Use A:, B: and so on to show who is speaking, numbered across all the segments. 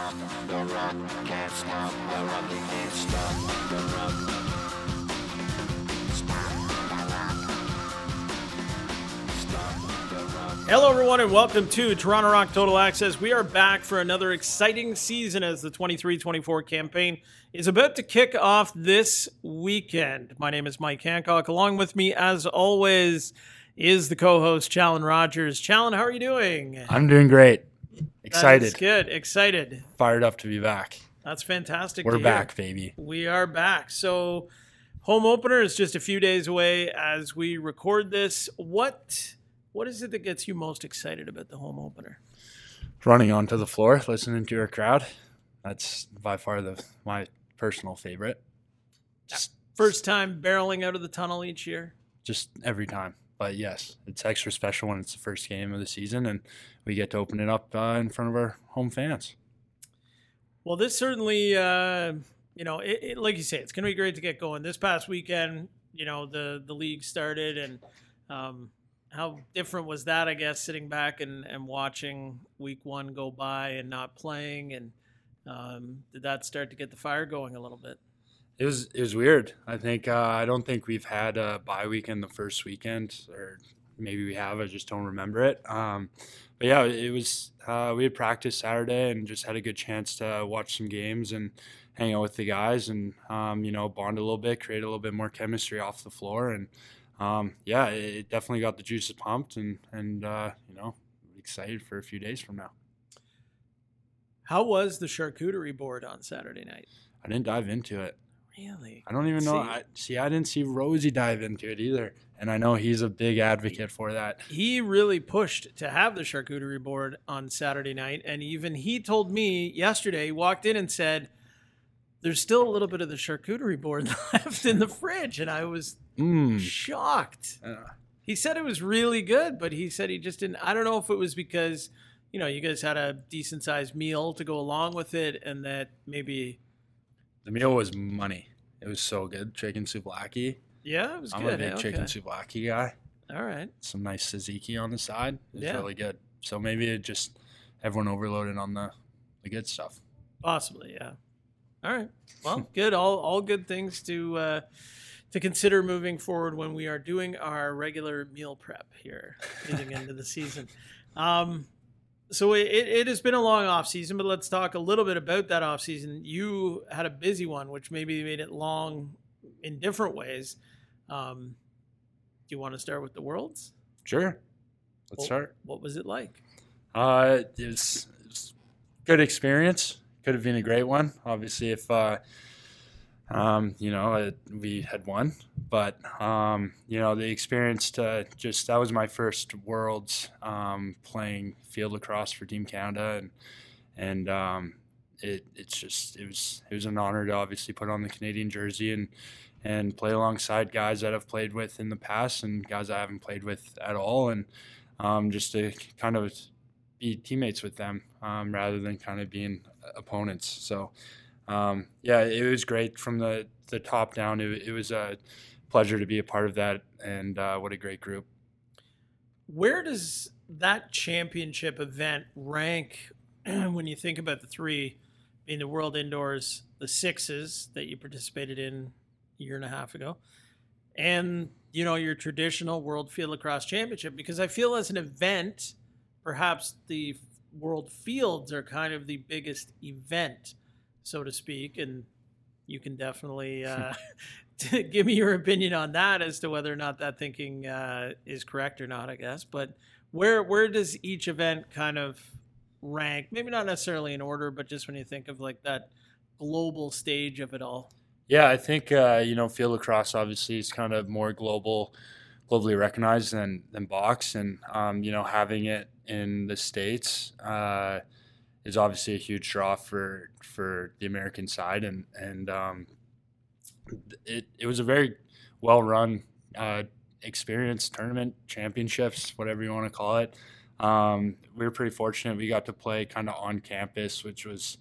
A: stop the rock, can't stop the rock, can't. Stop the rock.
B: Hello, everyone, and welcome to Toronto Rock Total Access. We are back for another exciting season as the 23 24 campaign is about to kick off this weekend. My name is Mike Hancock. Along with me, as always, is the co host, Challen Rogers. Challen, how are you doing?
C: I'm doing great. Excited.
B: That's good. Excited.
C: Fired up to be back.
B: That's fantastic.
C: We're
B: hear.
C: back, baby.
B: We are back. So, home opener is just a few days away as we record this. What what is it that gets you most excited about the home opener?
C: Running onto the floor, listening to our crowd. That's by far the my personal favorite. Just,
B: First time barreling out of the tunnel each year.
C: just every time. But yes, it's extra special when it's the first game of the season and we get to open it up uh, in front of our home fans.
B: Well, this certainly, uh, you know, it, it, like you say, it's going to be great to get going. This past weekend, you know, the the league started, and um, how different was that? I guess sitting back and, and watching week one go by and not playing, and um, did that start to get the fire going a little bit?
C: It was it was weird. I think uh, I don't think we've had a bye weekend the first weekend, or maybe we have. I just don't remember it. Um, but yeah, it was. Uh, we had practice Saturday and just had a good chance to watch some games and hang out with the guys and um, you know bond a little bit, create a little bit more chemistry off the floor, and um, yeah, it, it definitely got the juices pumped and and uh, you know excited for a few days from now.
B: How was the charcuterie board on Saturday night?
C: I didn't dive into it.
B: Really?
C: I don't even know.
B: See-
C: I, see, I didn't see Rosie dive into it either, and I know he's a big advocate for that.
B: he really pushed to have the charcuterie board on Saturday night. And even he told me yesterday, he walked in and said, There's still a little bit of the charcuterie board left in the fridge. And I was
C: Mm.
B: shocked.
C: Uh,
B: He said it was really good, but he said he just didn't. I don't know if it was because, you know, you guys had a decent sized meal to go along with it and that maybe,
C: the meal was money. It was so good. Chicken souvlaki.
B: yeah, it was good.
C: I'm
B: good.
C: a big
B: eh?
C: chicken
B: Okay.
C: souvlaki guy.
B: All right.
C: Some nice tzatziki on the side. It's
B: Yeah.
C: really good. So maybe it just everyone overloaded on the the good stuff.
B: Possibly, yeah. All right. Well, good. All all good things to uh, to consider moving forward when we are doing our regular meal prep here, getting into the season. Um, so it, it has been a long off season, but let's talk a little bit about that off season. You had a busy one, which maybe made it long in different ways. Um, do you want to start with the worlds?
C: Sure. Let's start.
B: What was it like?
C: Uh, it was, it good experience. Could have been a great one. Obviously, if uh, um, you know it, we had won, but um, you know the experience to just that was my first worlds um, playing field lacrosse for Team Canada, and and um, it it's just it was it was an honor to obviously put on the Canadian jersey and and play alongside guys that I've played with in the past and guys I haven't played with at all, and um, just to kind of be teammates with them um, rather than kind of being opponents. So, um, yeah, it was great from the, the top down. It, it was a pleasure to be a part of that, and uh, what a great group.
B: Where does that championship event rank when you think about the three being the World Indoors, the sixes that you participated in a year and a half ago, and you know your traditional World Field Lacrosse Championship? Because I feel as an event, perhaps the World Fields are kind of the biggest event, so to speak, and you can definitely uh, give me your opinion on that as to whether or not that thinking uh, is correct or not. I guess, but where where does each event kind of rank? Maybe not necessarily in order, but just when you think of like that global stage of it all.
C: Yeah, I think uh, you know field lacrosse obviously is kind of more global, globally recognized than than box, and um, you know having it in the states uh, is obviously a huge draw for for the American side, and and um, it it was a very well run uh, experience, tournament, championships, whatever you want to call it. Um, we were pretty fortunate. We got to play kind of on campus, which was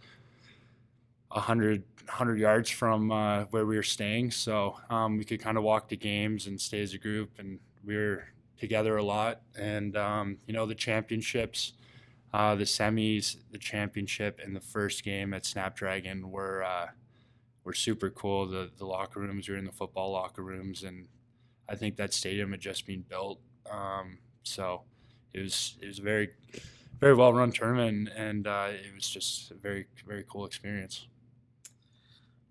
C: a hundred hundred yards from uh, where we were staying. So um, we could kind of walk to games and stay as a group, and we were together a lot. And um, you know, the championships uh, the semis, the championship, and the first game at Snapdragon were uh, were super cool. The the locker rooms were in the football locker rooms, and I think that stadium had just been built. Um, so it was it was a very very well run tournament, and uh, it was just a very very cool experience.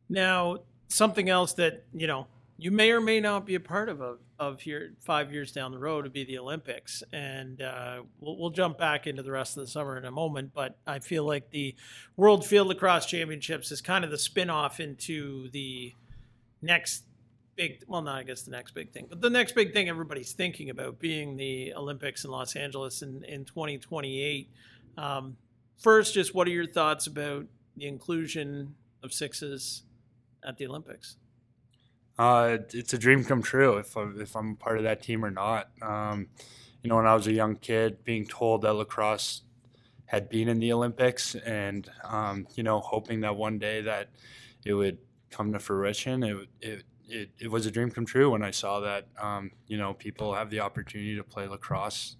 B: Now, something else that you know you may or may not be a part of of, of here five years down the road to be the Olympics, and uh, we'll, we'll jump back into the rest of the summer in a moment. But I feel like the World Field Lacrosse Championships is kind of the spin off into the next big well not i guess the next big thing but the next big thing everybody's thinking about being the olympics in los angeles in, in 2028 um, first just what are your thoughts about the inclusion of sixes at the olympics
C: Uh, it's a dream come true if I'm, if I'm part of that team or not. Um, you know, when I was a young kid, being told that lacrosse had been in the Olympics, and um, you know, hoping that one day that it would come to fruition, it it it, it was a dream come true when I saw that. Um, you know, people have the opportunity to play lacrosse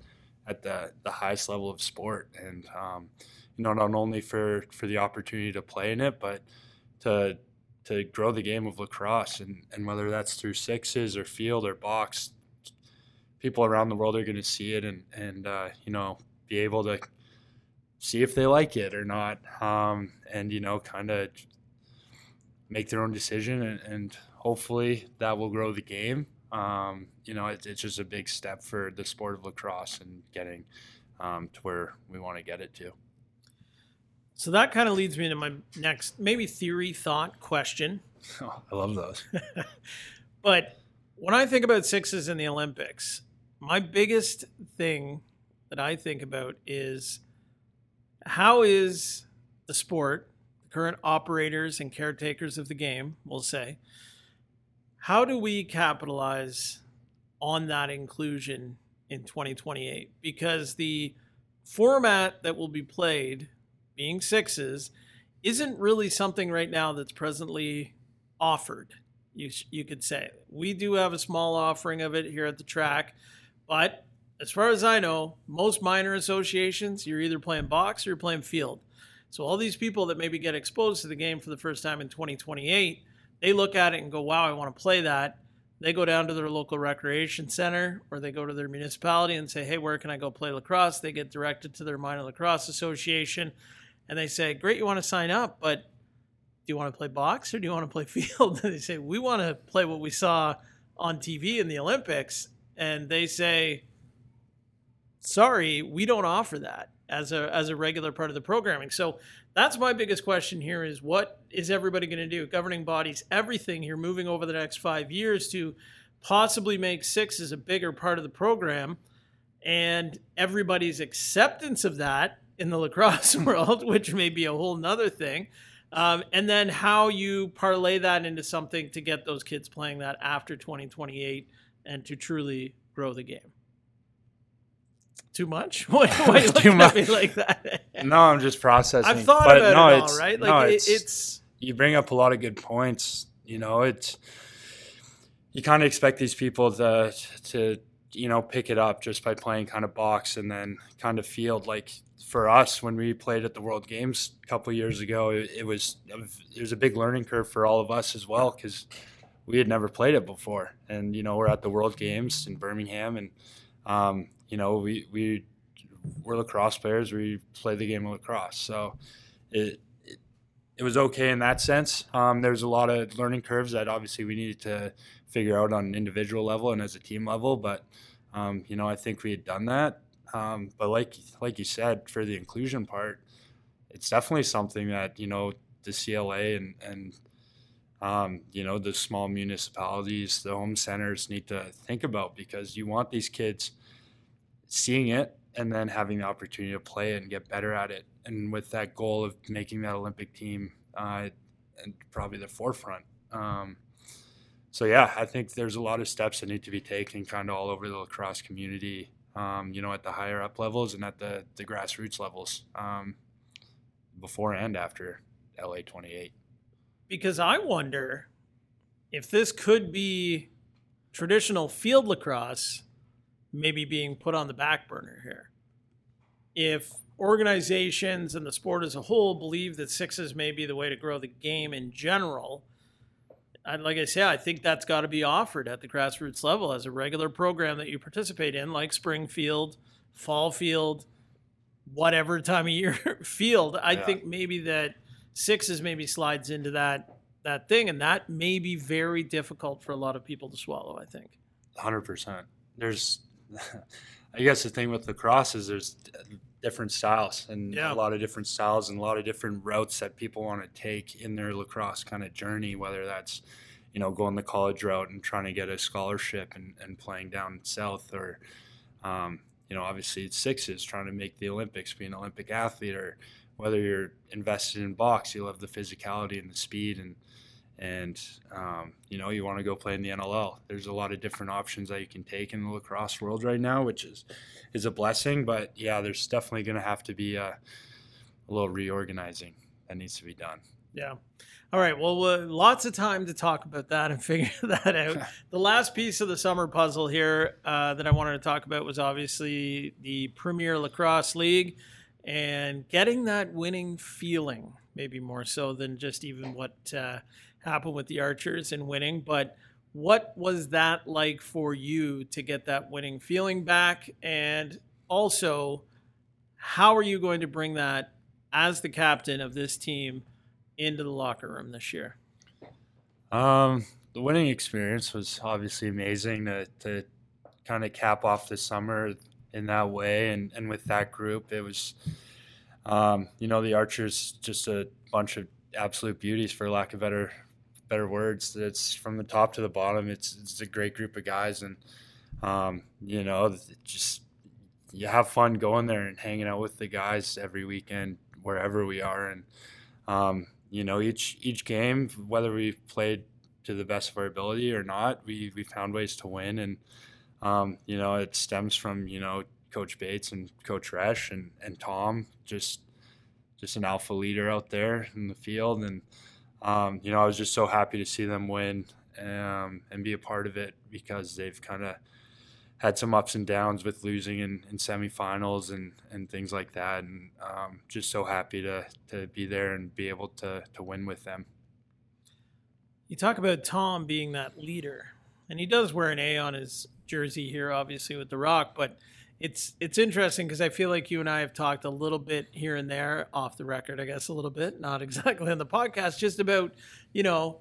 C: at the the highest level of sport, and um, you know, not only for for the opportunity to play in it, but to to grow the game of lacrosse and, and whether that's through sixes or field or box people around the world are going to see it and and uh, you know be able to see if they like it or not um, and you know kind of make their own decision and, and hopefully that will grow the game. Um, you know it, it's just a big step for the sport of lacrosse and getting um, to where we want to get it to
B: so that kind of leads me into my next maybe theory thought question
C: oh, i love those
B: But when I think about sixes in the Olympics, my biggest thing that I think about is how is the sport, the current operators and caretakers of the game, we'll say, how do we capitalize on that inclusion in 2028? Because the format that will be played, being sixes, isn't really something right now that's presently offered you you could say. We do have a small offering of it here at the track, but as far as I know, most minor associations, you're either playing box or you're playing field. So all these people that maybe get exposed to the game for the first time in 2028, they look at it and go, "Wow, I want to play that." They go down to their local recreation center or they go to their municipality and say, "Hey, where can I go play lacrosse?" They get directed to their minor lacrosse association and they say, "Great, you want to sign up, but do you want to play box or do you want to play field? And they say, we want to play what we saw on TV in the Olympics. And they say, sorry, we don't offer that as a, as a regular part of the programming. So that's my biggest question here is what is everybody going to do? Governing bodies, everything here moving over the next five years to possibly make six as a bigger part of the program and everybody's acceptance of that in the lacrosse world, which may be a whole nother thing. Um, and then how you parlay that into something to get those kids playing that after 2028 and to truly grow the game. Too much? Why, why
C: Too
B: looking at me
C: much.
B: like that?
C: no i'm just processing
B: I've thought
C: but
B: about
C: no,
B: it all,
C: it's-
B: right? Like
C: no, it's,
B: it's
C: you bring up a lot of good points. You know, it's you kind of expect these people to to you know pick it up just by playing kind of box and then kind of field. Like for us, when we played at the World Games a couple years ago, it, it was it was a big learning curve for all of us as well because we had never played it before. And you know, we're at the World Games in Birmingham, and um, you know, we we we're lacrosse players. We play the game of lacrosse, so it it was okay in that sense. Um, there's a lot of learning curves that obviously we needed to figure out on an individual level and as a team level. But um, you know, I think we had done that. Um, but like like you said, for the inclusion part, it's definitely something that you know the CLA and and um, you know the small municipalities, the home centers need to think about because you want these kids seeing it and then having the opportunity to play it and get better at it and with that goal of making that Olympic team uh, and probably the forefront. Um, so yeah, I think there's a lot of steps that need to be taken, kind of all over the lacrosse community. Um, you know, at the higher up levels and at the the grassroots levels, um, before and after LA 28.
B: because I wonder if this could be traditional field lacrosse maybe being put on the back burner here. If organizations and the sport as a whole believe that sixes may be the way to grow the game in general. And like I say, I think that's got to be offered at the grassroots level as a regular program that you participate in, like Springfield, Fall Field, whatever time of year field. I
C: Yeah.
B: think maybe that sixes maybe slides into that that thing, and that may be very difficult for a lot of people to swallow. I think.
C: Hundred percent. There's, I guess the thing with the lacrosse is there's different styles and
B: Yeah.
C: a lot of different styles and a lot of different routes that people want to take in their lacrosse kind of journey. Whether that's, you know, going the college route and trying to get a scholarship and, and playing down south, or, um, you know, obviously it's sixes trying to make the Olympics, be an Olympic athlete, or whether you're invested in box, you love the physicality and the speed and and um, you know you want to go play in the NLL. There's a lot of different options that you can take in the lacrosse world right now, which is is a blessing. But yeah, there's definitely going to have to be a, a little reorganizing that needs to be done.
B: Yeah. All right. Well, uh, lots of time to talk about that and figure that out. the last piece of the summer puzzle here uh, that I wanted to talk about was obviously the Premier Lacrosse League and getting that winning feeling, maybe more so than just even what uh, happened with the Archers and winning. But what was that like for you to get that winning feeling back? And also, how are you going to bring that as the captain of this team? into the locker room this year?
C: Um, the winning experience was obviously amazing to, to kind of cap off the summer in that way, and, and with that group, it was, um, you know, the Archers just a bunch of absolute beauties, for lack of better better words. It's from the top to the bottom. It's it's a great group of guys, and um, you know, just you have fun going there and hanging out with the guys every weekend wherever we are, and um, you know, each each game, whether we played to the best of our ability or not, we we found ways to win, and um, you know, it stems from you know Coach Bates and Coach Resch and and Tom, just just an alpha leader out there in the field, and um, you know, I was just so happy to see them win um, and be a part of it because they've kind of had some ups and downs with losing in, in semifinals and, and things like that. And um, just so happy to, to be there and be able to, to win with them.
B: You talk about Tom being that leader, and he does wear an A on his jersey here, obviously with the Rock. But it's it's interesting because I feel like you and I have talked a little bit here and there off the record, I guess a little bit, not exactly on the podcast, just about you know,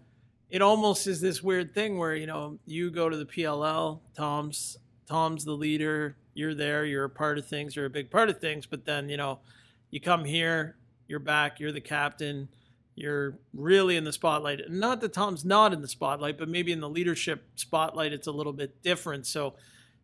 B: it almost is this weird thing where you know you go to the PLL, Tom's Tom's the leader, you're there, you're a part of things, you're a big part of things, but then you know, you come here, you're back, you're the captain you're really in the spotlight. Not that Tom's not in the spotlight, but maybe in the leadership spotlight, it's a little bit different. So,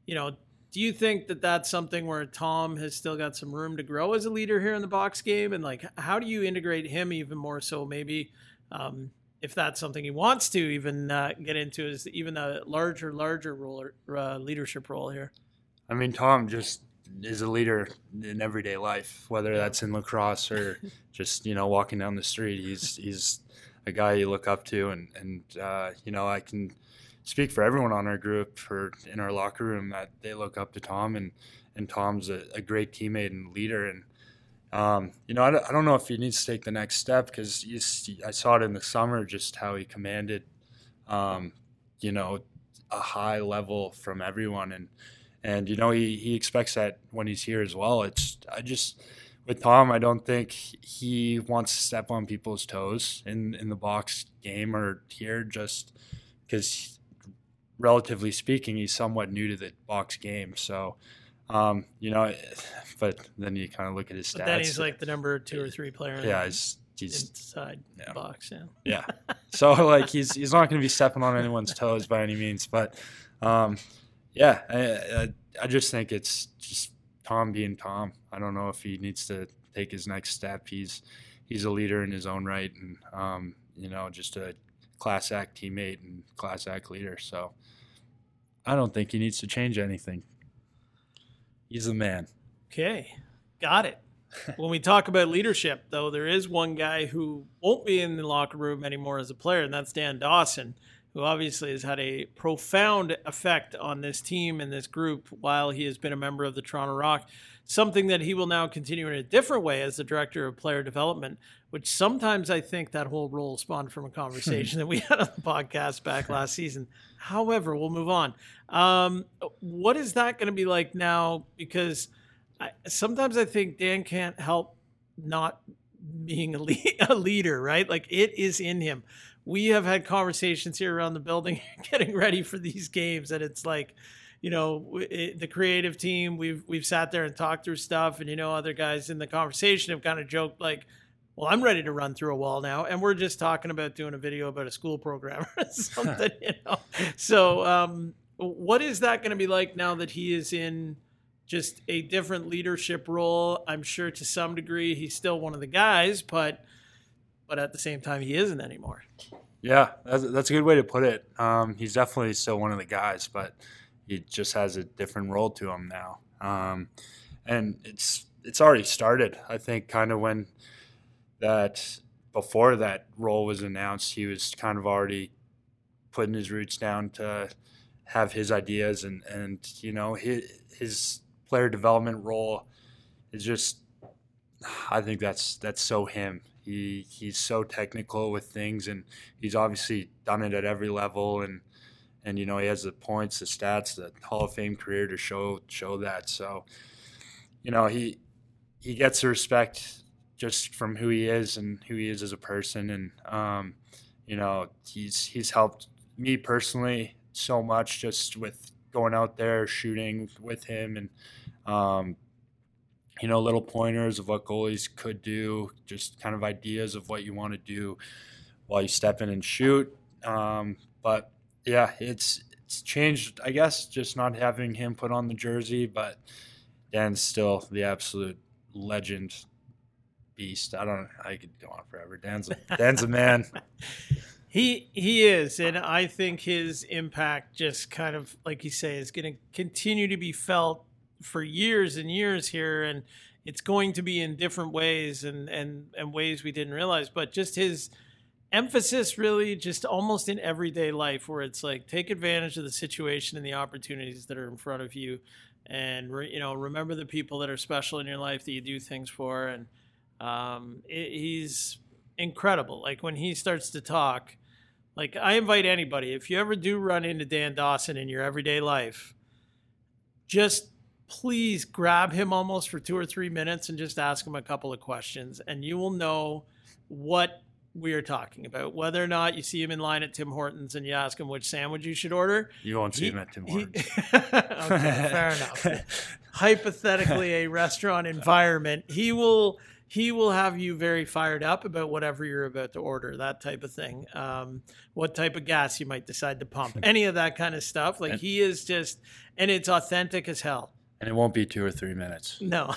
B: you know, do you think that that's something where Tom has still got some room to grow as a leader here in the box game? And like, how do you integrate him even more so? Maybe um, if that's something he wants to even uh, get into, is even a larger, larger role, uh, leadership role here.
C: I mean, Tom just is a leader in everyday life, whether that's in lacrosse or just you know walking down the street. He's he's a guy you look up to, and and uh, you know I can speak for everyone on our group or in our locker room that they look up to Tom, and and Tom's a, a great teammate and leader, and um, you know I don't, I don't know if he needs to take the next step because I saw it in the summer just how he commanded, um, you know, a high level from everyone and and you know he, he expects that when he's here as well. It's i just with tom i don't think he wants to step on people's toes in in the box game or here just because relatively speaking he's somewhat new to the box game so um, you know but then you kind of look at his stats
B: But then he's like the number two or three player. in
C: yeah he's, he's
B: inside
C: yeah.
B: box. Yeah.
C: yeah. So like he's he's not going to be stepping on anyone's toes by any means, but um, yeah, I, I I just think it's just Tom being Tom. I don't know if he needs to take his next step. He's he's a leader in his own right, and um, you know just a class act teammate and class act leader. So I don't think he needs to change anything. He's the man.
B: Okay, got it. when we talk about leadership, though, there is one guy who won't be in the locker room anymore as a player, and that's Dan Dawson, who obviously has had a profound effect on this team and this group while he has been a member of the Toronto Rock. Something that he will now continue in a different way as the director of player development, which sometimes I think that whole role spawned from a conversation that we had on the podcast back last season. However, we'll move on. Um, what is that going to be like now? Because I, sometimes I think Dan can't help not being a, le- a leader, right? Like it is in him. We have had conversations here around the building getting ready for these games, and it's like, you know, it, the creative team. We've we've sat there and talked through stuff, and you know, other guys in the conversation have kind of joked like, "Well, I'm ready to run through a wall now," and we're just talking about doing a video about a school program or something, you know. So, um, what is that going to be like now that he is in? just a different leadership role. I'm sure to some degree he's still one of the guys, but but at the same time he isn't anymore.
C: Yeah, that's, that's a good way to put it. Um, he's definitely still one of the guys, but he just has a different role to him now. Um, and it's it's already started. I think kind of when that before that role was announced, he was kind of already putting his roots down to have his ideas and and you know his his player development role is just I think that's that's so him. He he's so technical with things and he's obviously done it at every level and and you know he has the points, the stats, the Hall of Fame career to show show that. So, you know, he he gets the respect just from who he is and who he is as a person and um, you know, he's he's helped me personally so much just with going out there shooting with him and um, you know, little pointers of what goalies could do, just kind of ideas of what you want to do while you step in and shoot. Um, but yeah, it's it's changed, I guess, just not having him put on the jersey, but Dan's still the absolute legend beast. I don't I could go on forever. Dan's a, Dan's a man.
B: He he is, and I think his impact just kind of like you say is going to continue to be felt for years and years here, and it's going to be in different ways and and and ways we didn't realize. But just his emphasis, really, just almost in everyday life, where it's like take advantage of the situation and the opportunities that are in front of you, and re, you know remember the people that are special in your life that you do things for, and um, it, he's incredible. Like when he starts to talk like I invite anybody, if you ever do run into Dan Dawson in your everyday life, just please grab him almost for two or three minutes and just ask him a couple of questions, and you will know what we are talking about. Whether or not you see him in line at Tim Hortons and you ask him which sandwich you should order,
C: You won't see
B: He-
C: him at Tim
B: he-
C: Hortons.
B: okay, fair enough. Hypothetically, a restaurant environment, he will he will have you very fired up about whatever you're about to order, that type of thing. Um, what type of gas you might decide to pump, any of that kind of stuff. Like he is just, and it's authentic as hell.
C: And it won't be two or three minutes.
B: No.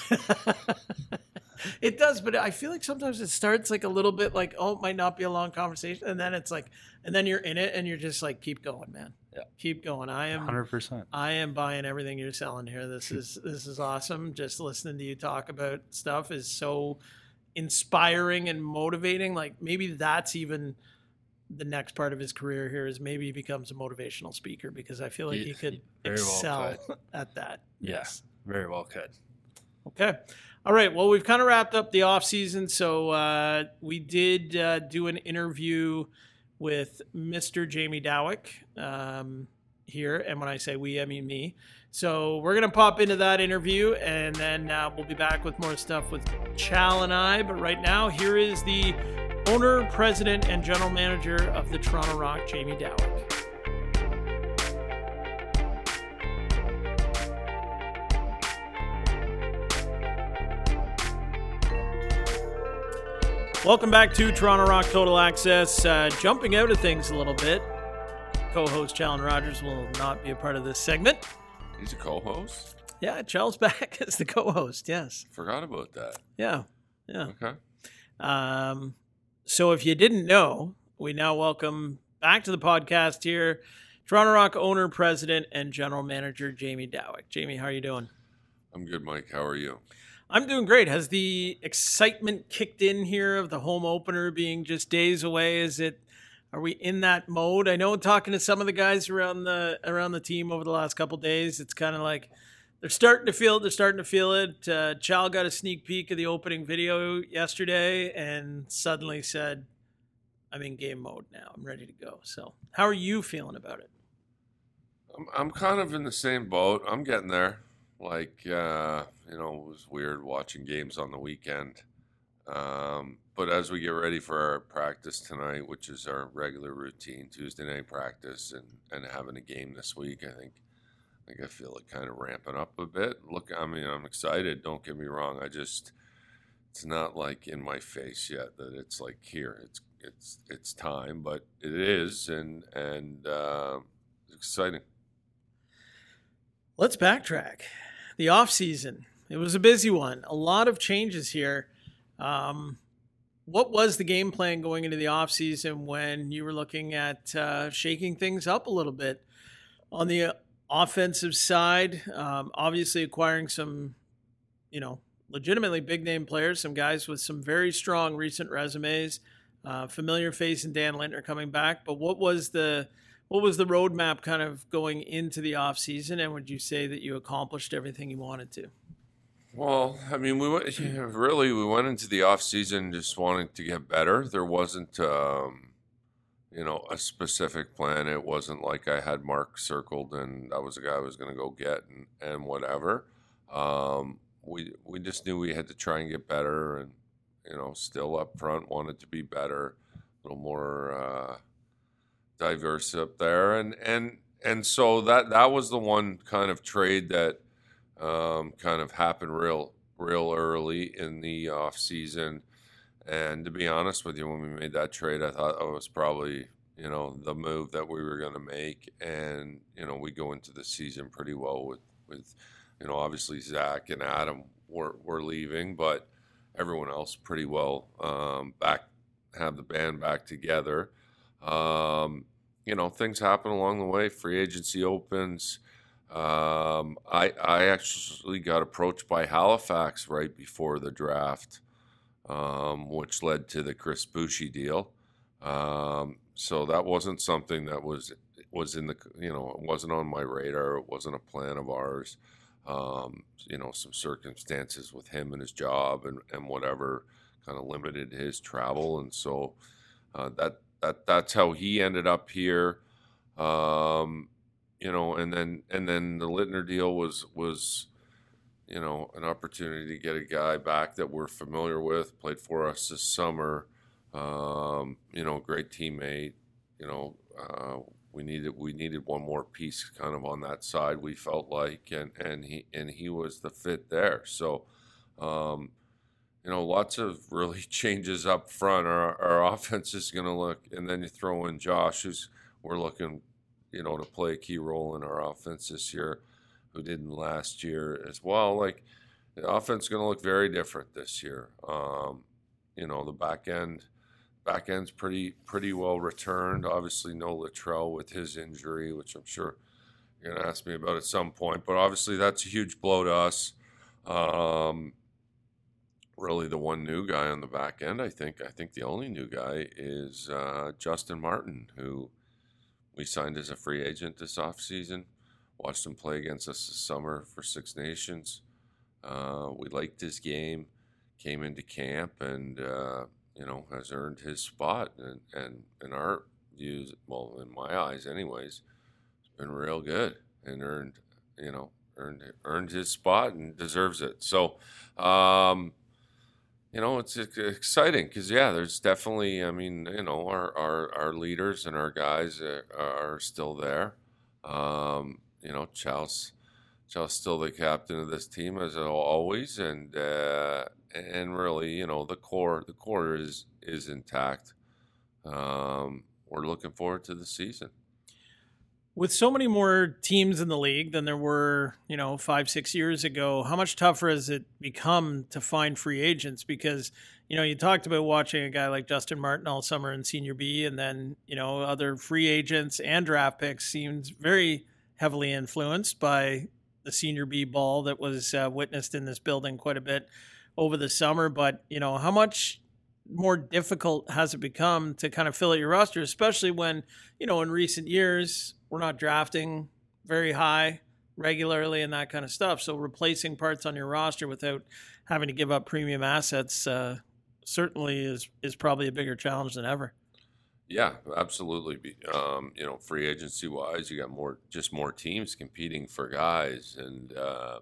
B: it does, but I feel like sometimes it starts like a little bit like, oh, it might not be a long conversation. And then it's like, and then you're in it and you're just like, keep going, man.
C: Yeah.
B: Keep going. I am
C: Hundred percent.
B: I am buying everything you're selling here. This is this is awesome. Just listening to you talk about stuff is so inspiring and motivating. Like maybe that's even the next part of his career here is maybe he becomes a motivational speaker because I feel like
C: He-
B: he could
C: he very well
B: excel at that.
C: Yeah. Very well could.
B: Okay. All right. Well, we've kind of wrapped up the off season, so uh, we did uh, do an interview with Mr. Jamie Dawick um, here, and when I say we, I mean me. So we're gonna pop into that interview, and then uh, we'll be back with more stuff with Chal and I. But right now, here is the owner, president, and general manager of the Toronto Rock, Jamie Dawick. Welcome back to Toronto Rock Total Access. Uh, jumping out of things a little bit, co-host Challen Rogers will not be a part of this segment.
D: He's a co-host.
B: Yeah, Chal's back as the co-host. Yes.
D: Forgot about that.
B: Yeah. Yeah.
D: Okay.
B: Um, so if you didn't know, we now welcome back to the podcast here Toronto Rock owner, president, and general manager Jamie Dawick. Jamie, how are you doing?
D: I'm good, Mike. How are you?
B: I'm doing great. Has the excitement kicked in here of the home opener being just days away? Is it Are we in that mode? I know talking to some of the guys around the around the team over the last couple days, it's kind of like they're starting to feel it. They're starting to feel it. Uh, got a sneak peek of the opening video yesterday and suddenly said, "I'm in game mode now. I'm ready to go." So, how are you feeling about it?
D: I'm, I'm kind of in the same boat. I'm getting there. Like, uh, you know, it was weird watching games on the weekend. Um, but as we get ready for our practice tonight, which is our regular routine Tuesday night practice, and, and having a game this week, I think I I feel it kind of ramping up a bit. Look, I mean, I'm excited. Don't get me wrong. I just it's not like in my face yet that it's like here. It's it's it's time, but it is, and and uh, exciting.
B: Let's backtrack. The off season. It was a busy one. A lot of changes here. Um, what was the game plan going into the off season when you were looking at uh, shaking things up a little bit on the offensive side? Um, obviously, acquiring some, you know, legitimately big name players, some guys with some very strong recent resumes. Uh, familiar face and Dan Lintner coming back. But what was the what was the roadmap kind of going into the off season, and would you say that you accomplished everything you wanted to?
D: Well, I mean, we went, really we went into the off season just wanting to get better. There wasn't, um, you know, a specific plan. It wasn't like I had Mark circled and that was the guy I was going to go get and, and whatever. Um, we we just knew we had to try and get better, and you know, still up front wanted to be better, a little more uh, diverse up there, and and and so that that was the one kind of trade that um, kind of happened real real early in the off season. And to be honest with you, when we made that trade, I thought it was probably you know the move that we were going to make, and you know we go into the season pretty well with with you know obviously Zach and Adam were were leaving, but everyone else pretty well um, back have the band back together. Um, you know things happen along the way. Free agency opens. Um, I I actually got approached by Halifax right before the draft, um, which led to the Chris Boucher deal. Um, so that wasn't something that was was in the you know it wasn't on my radar. It wasn't a plan of ours. Um, you know, some circumstances with him and his job and, and whatever kind of limited his travel, and so uh, that that that's how he ended up here. Um, you know, and then and then the Lintner deal was was you know an opportunity to get a guy back that we're familiar with, played for us this summer. Um, you know, great teammate. You know, uh, we needed we needed one more piece kind of on that side. We felt like, and and he and he was the fit there. So. Um, you know, lots of really changes up front. Our, our offense is going to look, and then you throw in Josh, who's we're looking you know, to play a key role in our offense this year, who didn't last year as well. Like the offense is going to look very different this year. Um, you know, the back end, back end's pretty pretty well returned. Obviously, no Latrell with his injury, which I'm sure you're going to ask me about at some point. But obviously, that's a huge blow to us. Um, really, the one new guy on the back end, I think. I think the only new guy is uh, Justin Martin, who we signed as a free agent this offseason. Watched him play against us this summer for Six Nations. Uh, we liked his game. Came into camp and uh, you know has earned his spot. And, and in our views, well, in my eyes, anyways, it's been real good and earned you know earned earned his spot and deserves it. So. Um, you know, it's exciting because yeah, there's definitely. I mean, you know, our our, our leaders and our guys are, are still there. Um, you know, Chal's Chal's still the captain of this team as always, and uh, and really, you know, the core the core is is intact. Um, we're looking forward to the season
B: with so many more teams in the league than there were, you know, five, six years ago, how much tougher has it become to find free agents? Because, you know, you talked about watching a guy like Justin Martin all summer in Senior B, and then, you know, other free agents and draft picks seems very heavily influenced by the Senior B ball that was uh, witnessed in this building quite a bit over the summer. But, you know, how much more difficult has it become to kind of fill out your roster, especially when you know in recent years we're not drafting very high regularly and that kind of stuff. So replacing parts on your roster without having to give up premium assets uh, certainly is is probably a bigger challenge than ever.
D: Yeah, absolutely. Um, you know, free agency wise, you got more, just more teams competing for guys, and uh,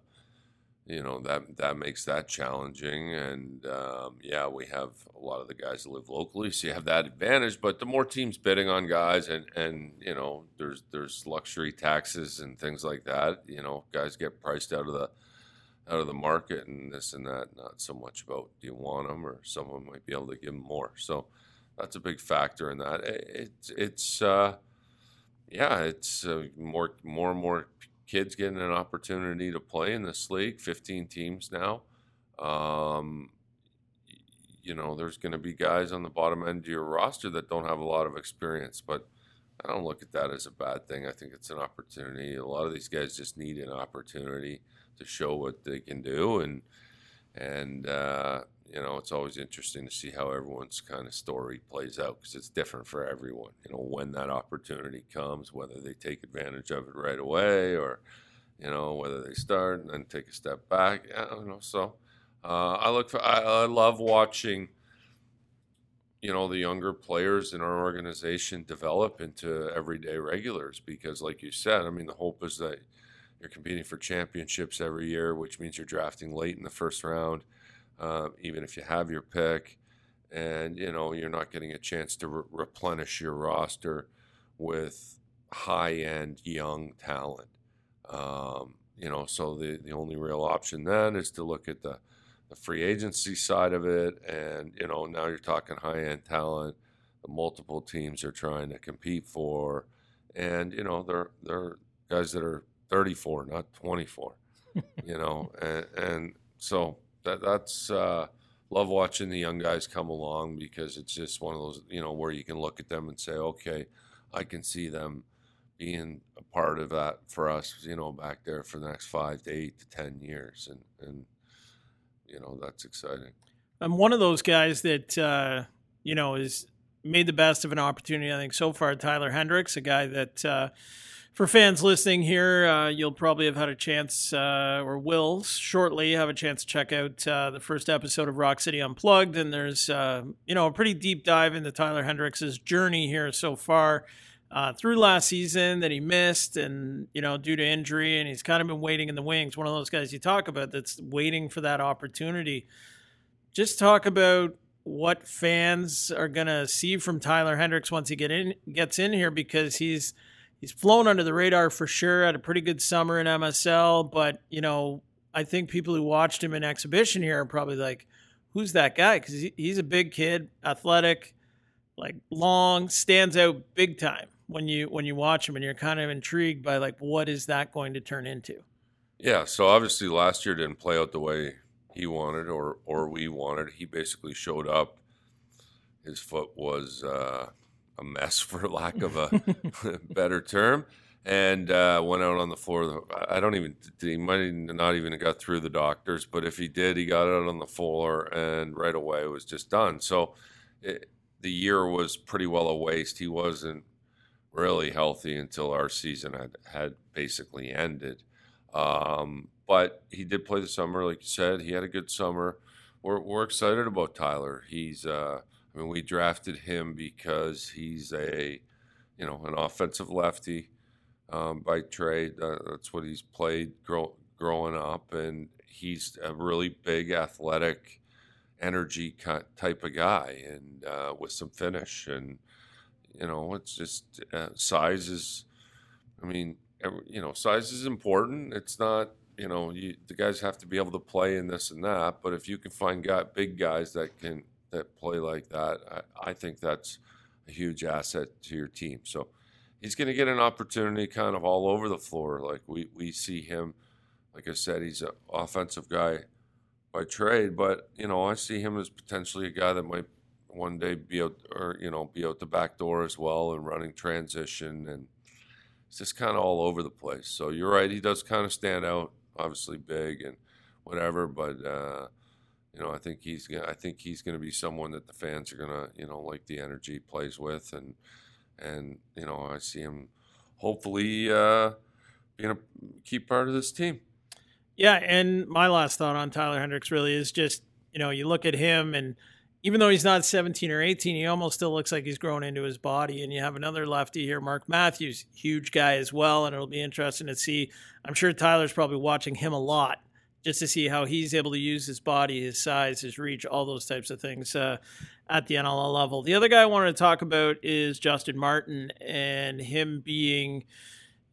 D: you know that that makes that challenging. And um, yeah, we have a lot of the guys that live locally, so you have that advantage. But the more teams bidding on guys, and and you know, there's there's luxury taxes and things like that. You know, guys get priced out of the out of the market and this and that. Not so much about do you want them, or someone might be able to give them more. So that's a big factor in that. It, it's it's uh, yeah, it's uh, more more and more kids getting an opportunity to play in this league. Fifteen teams now. Um, you know, there's going to be guys on the bottom end of your roster that don't have a lot of experience, but I don't look at that as a bad thing. I think it's an opportunity. A lot of these guys just need an opportunity to show what they can do, and and uh, you know, it's always interesting to see how everyone's kind of story plays out because it's different for everyone. You know, when that opportunity comes, whether they take advantage of it right away or, you know, whether they start and then take a step back. I don't know. So uh, I look for, I, I love watching, you know, the younger players in our organization develop into everyday regulars because, like you said, I mean, the hope is that you're competing for championships every year, which means you're drafting late in the first round uh, even if you have your pick, and you know you're not getting a chance to re- replenish your roster with high-end young talent. Um, you know, so the the only real option then is to look at the the free agency side of it, and you know now you're talking high-end talent. The multiple teams are trying to compete for, and you know they're they're guys that are 34, not 24. you know, and, and so that that's uh, love watching the young guys come along because it's just one of those you know where you can look at them and say, okay, I can see them being a part of that for us, you know, back there for the next five to eight to ten years, and and you know that's exciting.
B: I'm one of those guys that uh, you know is made the best of an opportunity. I think so far, Tyler Hendricks, a guy that. Uh, for fans listening here, uh, you'll probably have had a chance, uh, or will shortly have a chance to check out uh, the first episode of Rock City Unplugged. And there's, uh, you know, a pretty deep dive into Tyler Hendricks' journey here so far uh, through last season that he missed, and you know, due to injury, and he's kind of been waiting in the wings. One of those guys you talk about that's waiting for that opportunity. Just talk about what fans are gonna see from Tyler Hendricks once he get in gets in here because he's he's flown under the radar for sure. Had a pretty good summer in MSL, but you know, I think people who watched him in exhibition here are probably like, "Who's that guy?" Because he, he's a big kid, athletic, like long, stands out big time when you when you watch him, and you're kind of intrigued by like, what is that going to turn into?
D: Yeah, so obviously last year didn't play out the way he wanted or or we wanted. He basically showed up. His foot was uh, a mess, for lack of a better term, and uh, went out on the floor. I don't even. He might not even have got through the doctors, but if he did, he got out on the floor and right away it was just done. So it, the year was pretty well a waste. He wasn't really healthy until our season had had basically ended. Um, but he did play the summer, like you said. He had a good summer. We're we're excited about Tyler. He's uh, I mean, we drafted him because he's a, you know, an offensive lefty um, by trade. Uh, that's what he's played grow, growing up, and he's a really big, athletic, energy type of guy, and uh, with some finish. And you know, it's just uh, size is. I mean, you know, size is important. It's not. You know, you, the guys have to be able to play in this and that. But if you can find guy, big guys that can that play like that, I, I think that's a huge asset to your team. So he's going to get an opportunity kind of all over the floor. Like we, we see him, like I said, he's an offensive guy by trade, but you know, I see him as potentially a guy that might one day be out or, you know, be out the back door as well and running transition and it's just kind of all over the place. So you're right. He does kind of stand out, obviously big and whatever, but, uh, you know, I think he's gonna, I think he's going to be someone that the fans are going to, you know, like the energy plays with, and and you know, I see him hopefully uh, being a key part of this team.
B: Yeah, and my last thought on Tyler Hendricks really is just you know you look at him and even though he's not 17 or 18, he almost still looks like he's grown into his body. And you have another lefty here, Mark Matthews, huge guy as well, and it'll be interesting to see. I'm sure Tyler's probably watching him a lot just to see how he's able to use his body, his size, his reach, all those types of things uh, at the NLL level. The other guy I wanted to talk about is Justin Martin and him being,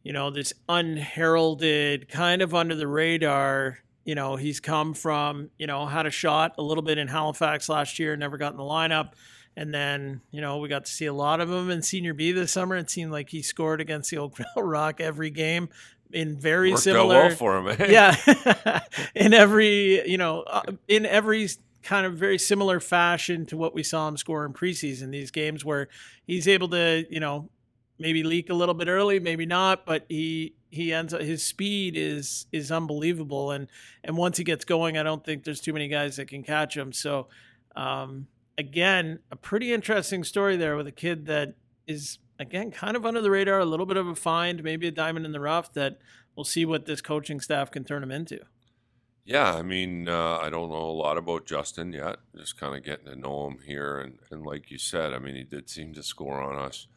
B: you know, this unheralded, kind of under the radar. You know, he's come from, you know, had a shot a little bit in Halifax last year, never got in the lineup. And then, you know, we got to see a lot of him in Senior B this summer. It seemed like he scored against the Oak Rock every game in very
D: Worked
B: similar
D: well for him. Eh?
B: yeah in every you know uh, in every kind of very similar fashion to what we saw him score in preseason these games where he's able to you know maybe leak a little bit early maybe not but he he ends up his speed is is unbelievable and and once he gets going i don't think there's too many guys that can catch him so um again a pretty interesting story there with a kid that is again kind of under the radar a little bit of a find maybe a diamond in the rough that we'll see what this coaching staff can turn him into
D: Yeah, I mean, uh, I don't know a lot about Justin yet. Just kind of getting to know him here, and and like you said, I mean, he did seem to score on us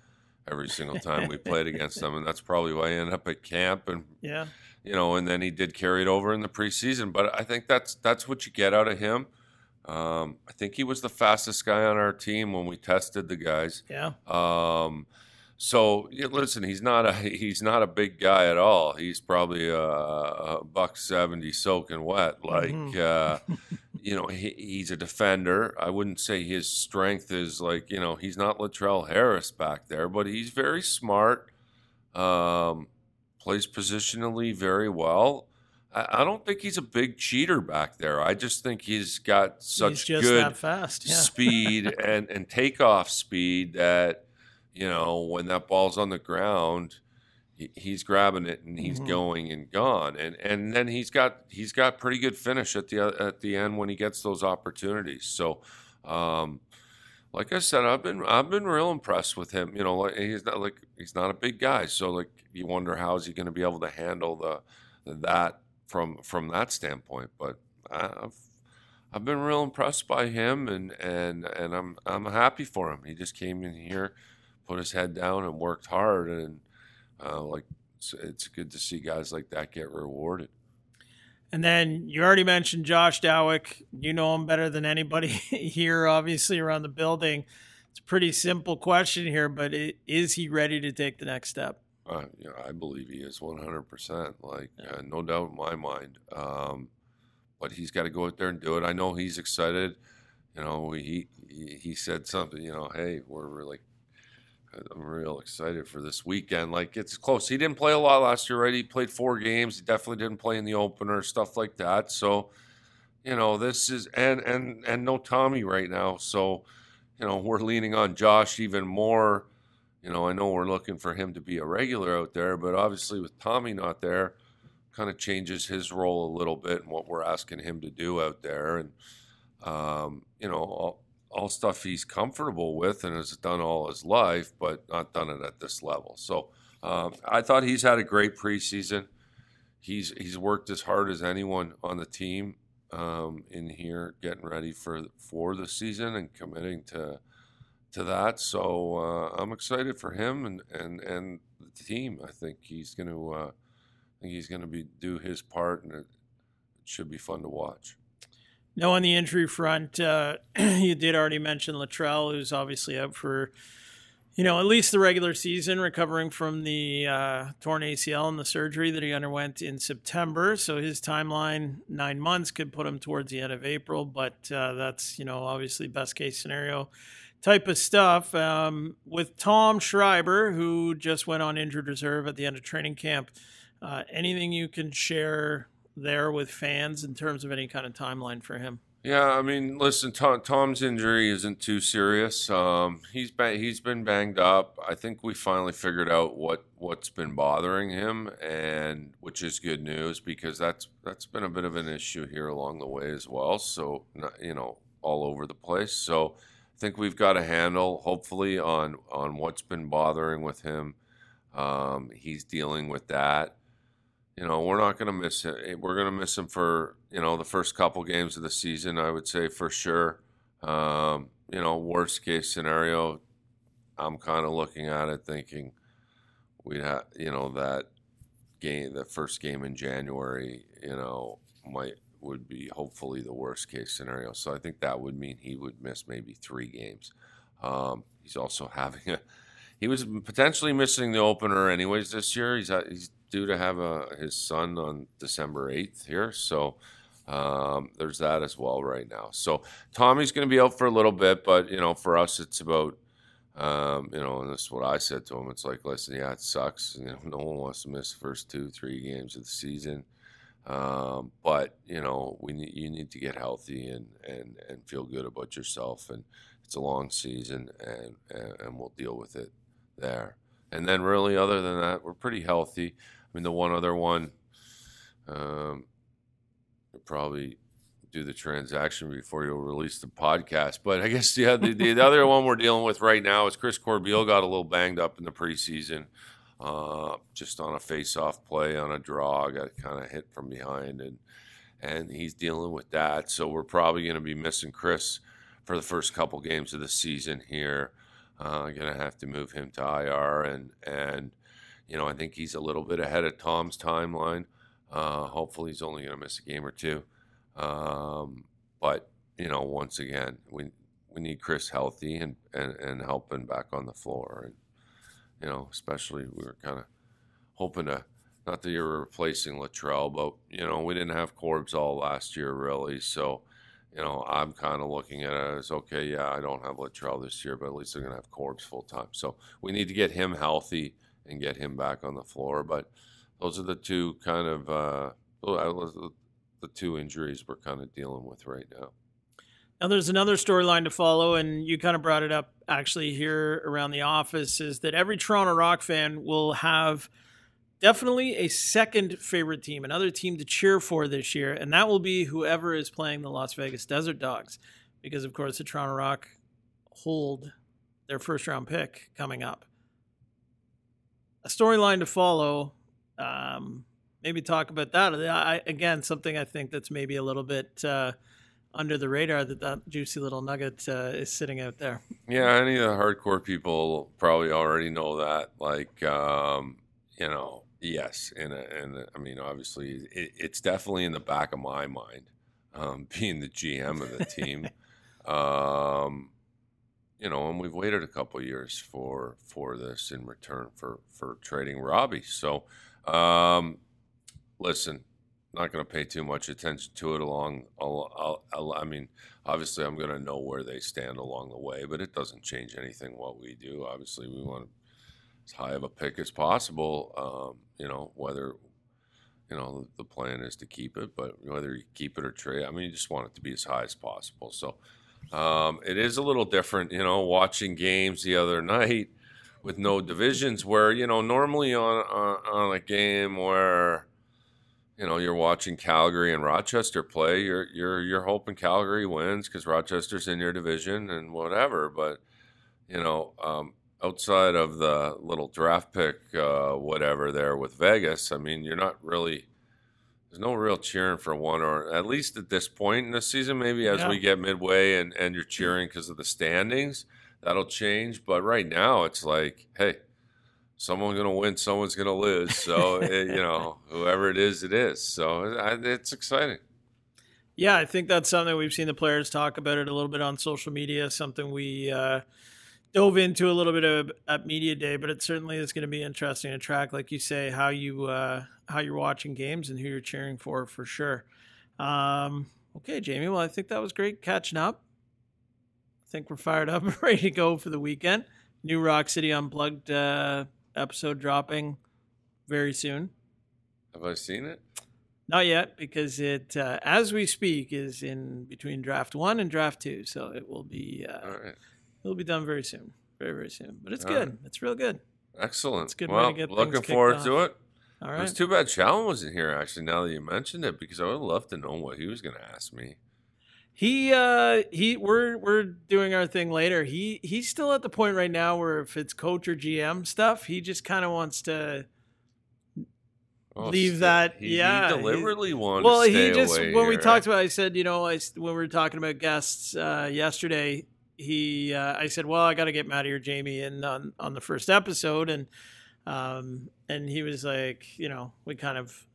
D: every single time we played against him, and that's probably why I ended up at camp, and
B: yeah
D: you know, and then he did carry it over in the preseason. But I think that's that's what you get out of him. Um, I think he was the fastest guy on our team when we tested the guys.
B: yeah
D: Um, so listen, he's not a he's not a big guy at all. He's probably a, a buck seventy soaking wet. Like
B: Mhm.
D: uh, you know, he, he's a defender. I wouldn't say his strength is like you know he's not Latrell Harris back there, but he's very smart. Um, plays positionally very well. I, I don't think he's a big cheater back there. I just think he's got such
B: he's just
D: good
B: fast yeah
D: speed and, and takeoff speed that you know when that ball's on the ground he, he's grabbing it and he's
B: Mhm.
D: going and gone and and then he's got he's got pretty good finish at the at the end when he gets those opportunities so um like I said I've been I've been real impressed with him you know like he's not like he's not a big guy so like you wonder how is he going to be able to handle the that from from that standpoint but I've I've been real impressed by him, and and and I'm I'm happy for him. He just came in here, put his head down, and worked hard, and uh, like it's, it's good to see guys like that get rewarded.
B: And then you already mentioned Josh Dawick. You know him better than anybody here, obviously, around the building. It's a pretty simple question here, but it, is he ready to take the next step?
D: Uh, know, I believe he is 100%. Like, uh, no doubt in my mind. Um, but he's got to go out there and do it. I know he's excited. You know, he he, he said something. You know, hey, we're really. I'm real excited for this weekend. Like it's close. He didn't play a lot last year, right? He played four games. He definitely didn't play in the opener, stuff like that. So, you know, this is and and and no Tommy right now. So, you know, we're leaning on Josh even more. You know, I know we're looking for him to be a regular out there, but obviously with Tommy not there, kind of changes his role a little bit and what we're asking him to do out there. And um, you know, all, stuff he's comfortable with and has done all his life, but not done it at this level. So um, I thought he's had a great preseason. He's he's worked as hard as anyone on the team um, in here, getting ready for for the season and committing to to that. So uh, I'm excited for him and and and the team. I think he's going to uh, I think he's going to be do his part, and it, it should be fun to watch.
B: No, on the injury front, uh, you did already mention Latrell, who's obviously out for, you know, at least the regular season, recovering from the uh, torn ACL and the surgery that he underwent in September. So his timeline, nine months, could put him towards the end of April, but uh, that's, you know, obviously best case scenario type of stuff. Um, with Tom Schreiber, who just went on injured reserve at the end of training camp, uh, anything you can share there with fans in terms of any kind of timeline for him?
D: Yeah, I mean, listen, Tom, Tom's injury isn't too serious. Um, he's been he's been banged up. I think we finally figured out what what's been bothering him, and which is good news because that's that's been a bit of an issue here along the way as well. So you know, all over the place. So I think we've got a handle, hopefully, on on what's been bothering with him. Um, he's dealing with that you know, we're not going to miss him. We're going to miss him for, you know, the first couple games of the season, I would say for sure. Um, you know, worst case scenario, I'm kind of looking at it thinking we'd have, you know, that game, the first game in January, you know, might would be hopefully the worst case scenario. So I think that would mean he would miss maybe three games. Um, he's also having a, he was potentially missing the opener anyways this year. He's he's due to have a, his son on December 8th here. So um, there's that as well right now. So Tommy's going to be out for a little bit, but, you know, for us, it's about, um, you know, and this is what I said to him. It's like, listen, yeah, it sucks. You know, no one wants to miss the first two, three games of the season. Um, but you know, we need, you need to get healthy and, and, and feel good about yourself. And it's a long season and, and, and we'll deal with it there. And then really, other than that, we're pretty healthy. I mean, the one other one, um, probably do the transaction before you'll release the podcast. But I guess yeah, the, the other one we're dealing with right now is Chris Corbeil got a little banged up in the preseason, uh, just on a face-off play on a draw, got kind of hit from behind, and and he's dealing with that. So we're probably going to be missing Chris for the first couple games of the season here. Uh, going to have to move him to IR, and and you know I think he's a little bit ahead of Tom's timeline. Uh, hopefully, he's only going to miss a game or two. Um, but you know, once again, we we need Chris healthy and, and and helping back on the floor, and you know, especially we were kind of hoping to. Not that you're replacing Latrell, but you know we didn't have Corbs all last year really, so you know, I'm kind of looking at it as okay, yeah, I don't have Latrell this year, but at least they're going to have Corbs full time. So we need to get him healthy and get him back on the floor. But those are the two kind of uh, the two injuries we're kind of dealing with right now.
B: Now, there's another storyline to follow, and you kind of brought it up actually here around the office is that every Toronto Rock fan will have definitely a second favorite team, another team to cheer for this year, and that will be whoever is playing the Las Vegas Desert Dogs, because of course the Toronto Rock hold their first round pick coming up. A storyline to follow. Um, maybe talk about that. I, again, something I think that's maybe a little bit uh, under the radar that that juicy little nugget uh, is sitting out there.
D: Yeah, any of the hardcore people probably already know that. Like, um, you know, Yes, and and I mean, obviously, it, it's definitely in the back of my mind, um, being the GM of the team. um, you know, and we've waited a couple years for for this in return for for trading Robbie. So, um, listen, not going to pay too much attention to it along. I'll, I'll, i mean, obviously, I'm going to know where they stand along the way, but it doesn't change anything what we do. Obviously, we want as high of a pick as possible. Um, you know, whether you know the plan is to keep it, but whether you keep it or trade, I mean, you just want it to be as high as possible. So um, it is a little different, you know, watching games the other night with no divisions, where you know normally on on, on a game where you know you're watching Calgary and Rochester play, you're you're you're hoping Calgary wins because Rochester's in your division and whatever, but you know. Um, outside of the little draft pick, uh, whatever there with Vegas, I mean, you're not really. There's no real cheering for one, or at least at this point in the season. Maybe as yeah. we get midway and, and you're cheering because of the standings, that'll change. But right now, it's like, hey, someone's going to win, someone's going to lose. So, it, you know, whoever it is, it is. So it's exciting.
B: Yeah, I think that's something we've seen the players talk about it a little bit on social media. Something we uh, dove into a little bit of at media day, but it certainly is going to be interesting to track, like you say, how you uh, how you're watching games and who you're cheering for for sure. Um, okay, Jamie. Well, I think that was great catching up. I think we're fired up and ready to go for the weekend. New Rock City Unplugged uh, episode dropping very soon.
D: Have I seen it?
B: Not yet, because it, uh, as we speak, is in between draft one and draft two. So it will be, uh,
D: All right.
B: It'll be done very soon, very very soon. But it's
D: All
B: good.
D: right.
B: It's real good.
D: Excellent.
B: It's a good way
D: well,
B: to get things
D: looking
B: kicked
D: forward
B: off.
D: to it.
B: All right.
D: too bad Challen wasn't here, actually, now that you mentioned it, because I would love to know what he was going to ask me.
B: He uh he we're we're doing our thing later. He he's still at the point right now where if it's coach or GM stuff, he just kind of wants to Leave
D: st-
B: that-
D: Oh, He,
B: yeah,
D: He
B: he-
D: deliberately wanted
B: well,
D: to stay away well
B: he just
D: away
B: when we
D: here.
B: talked about, I said, you know, I s- when we were talking about guests uh, yesterday, he, uh, I said, well, I got to get Matty or Jamie in on on the first episode, and um, and he was like, you know, we kind of,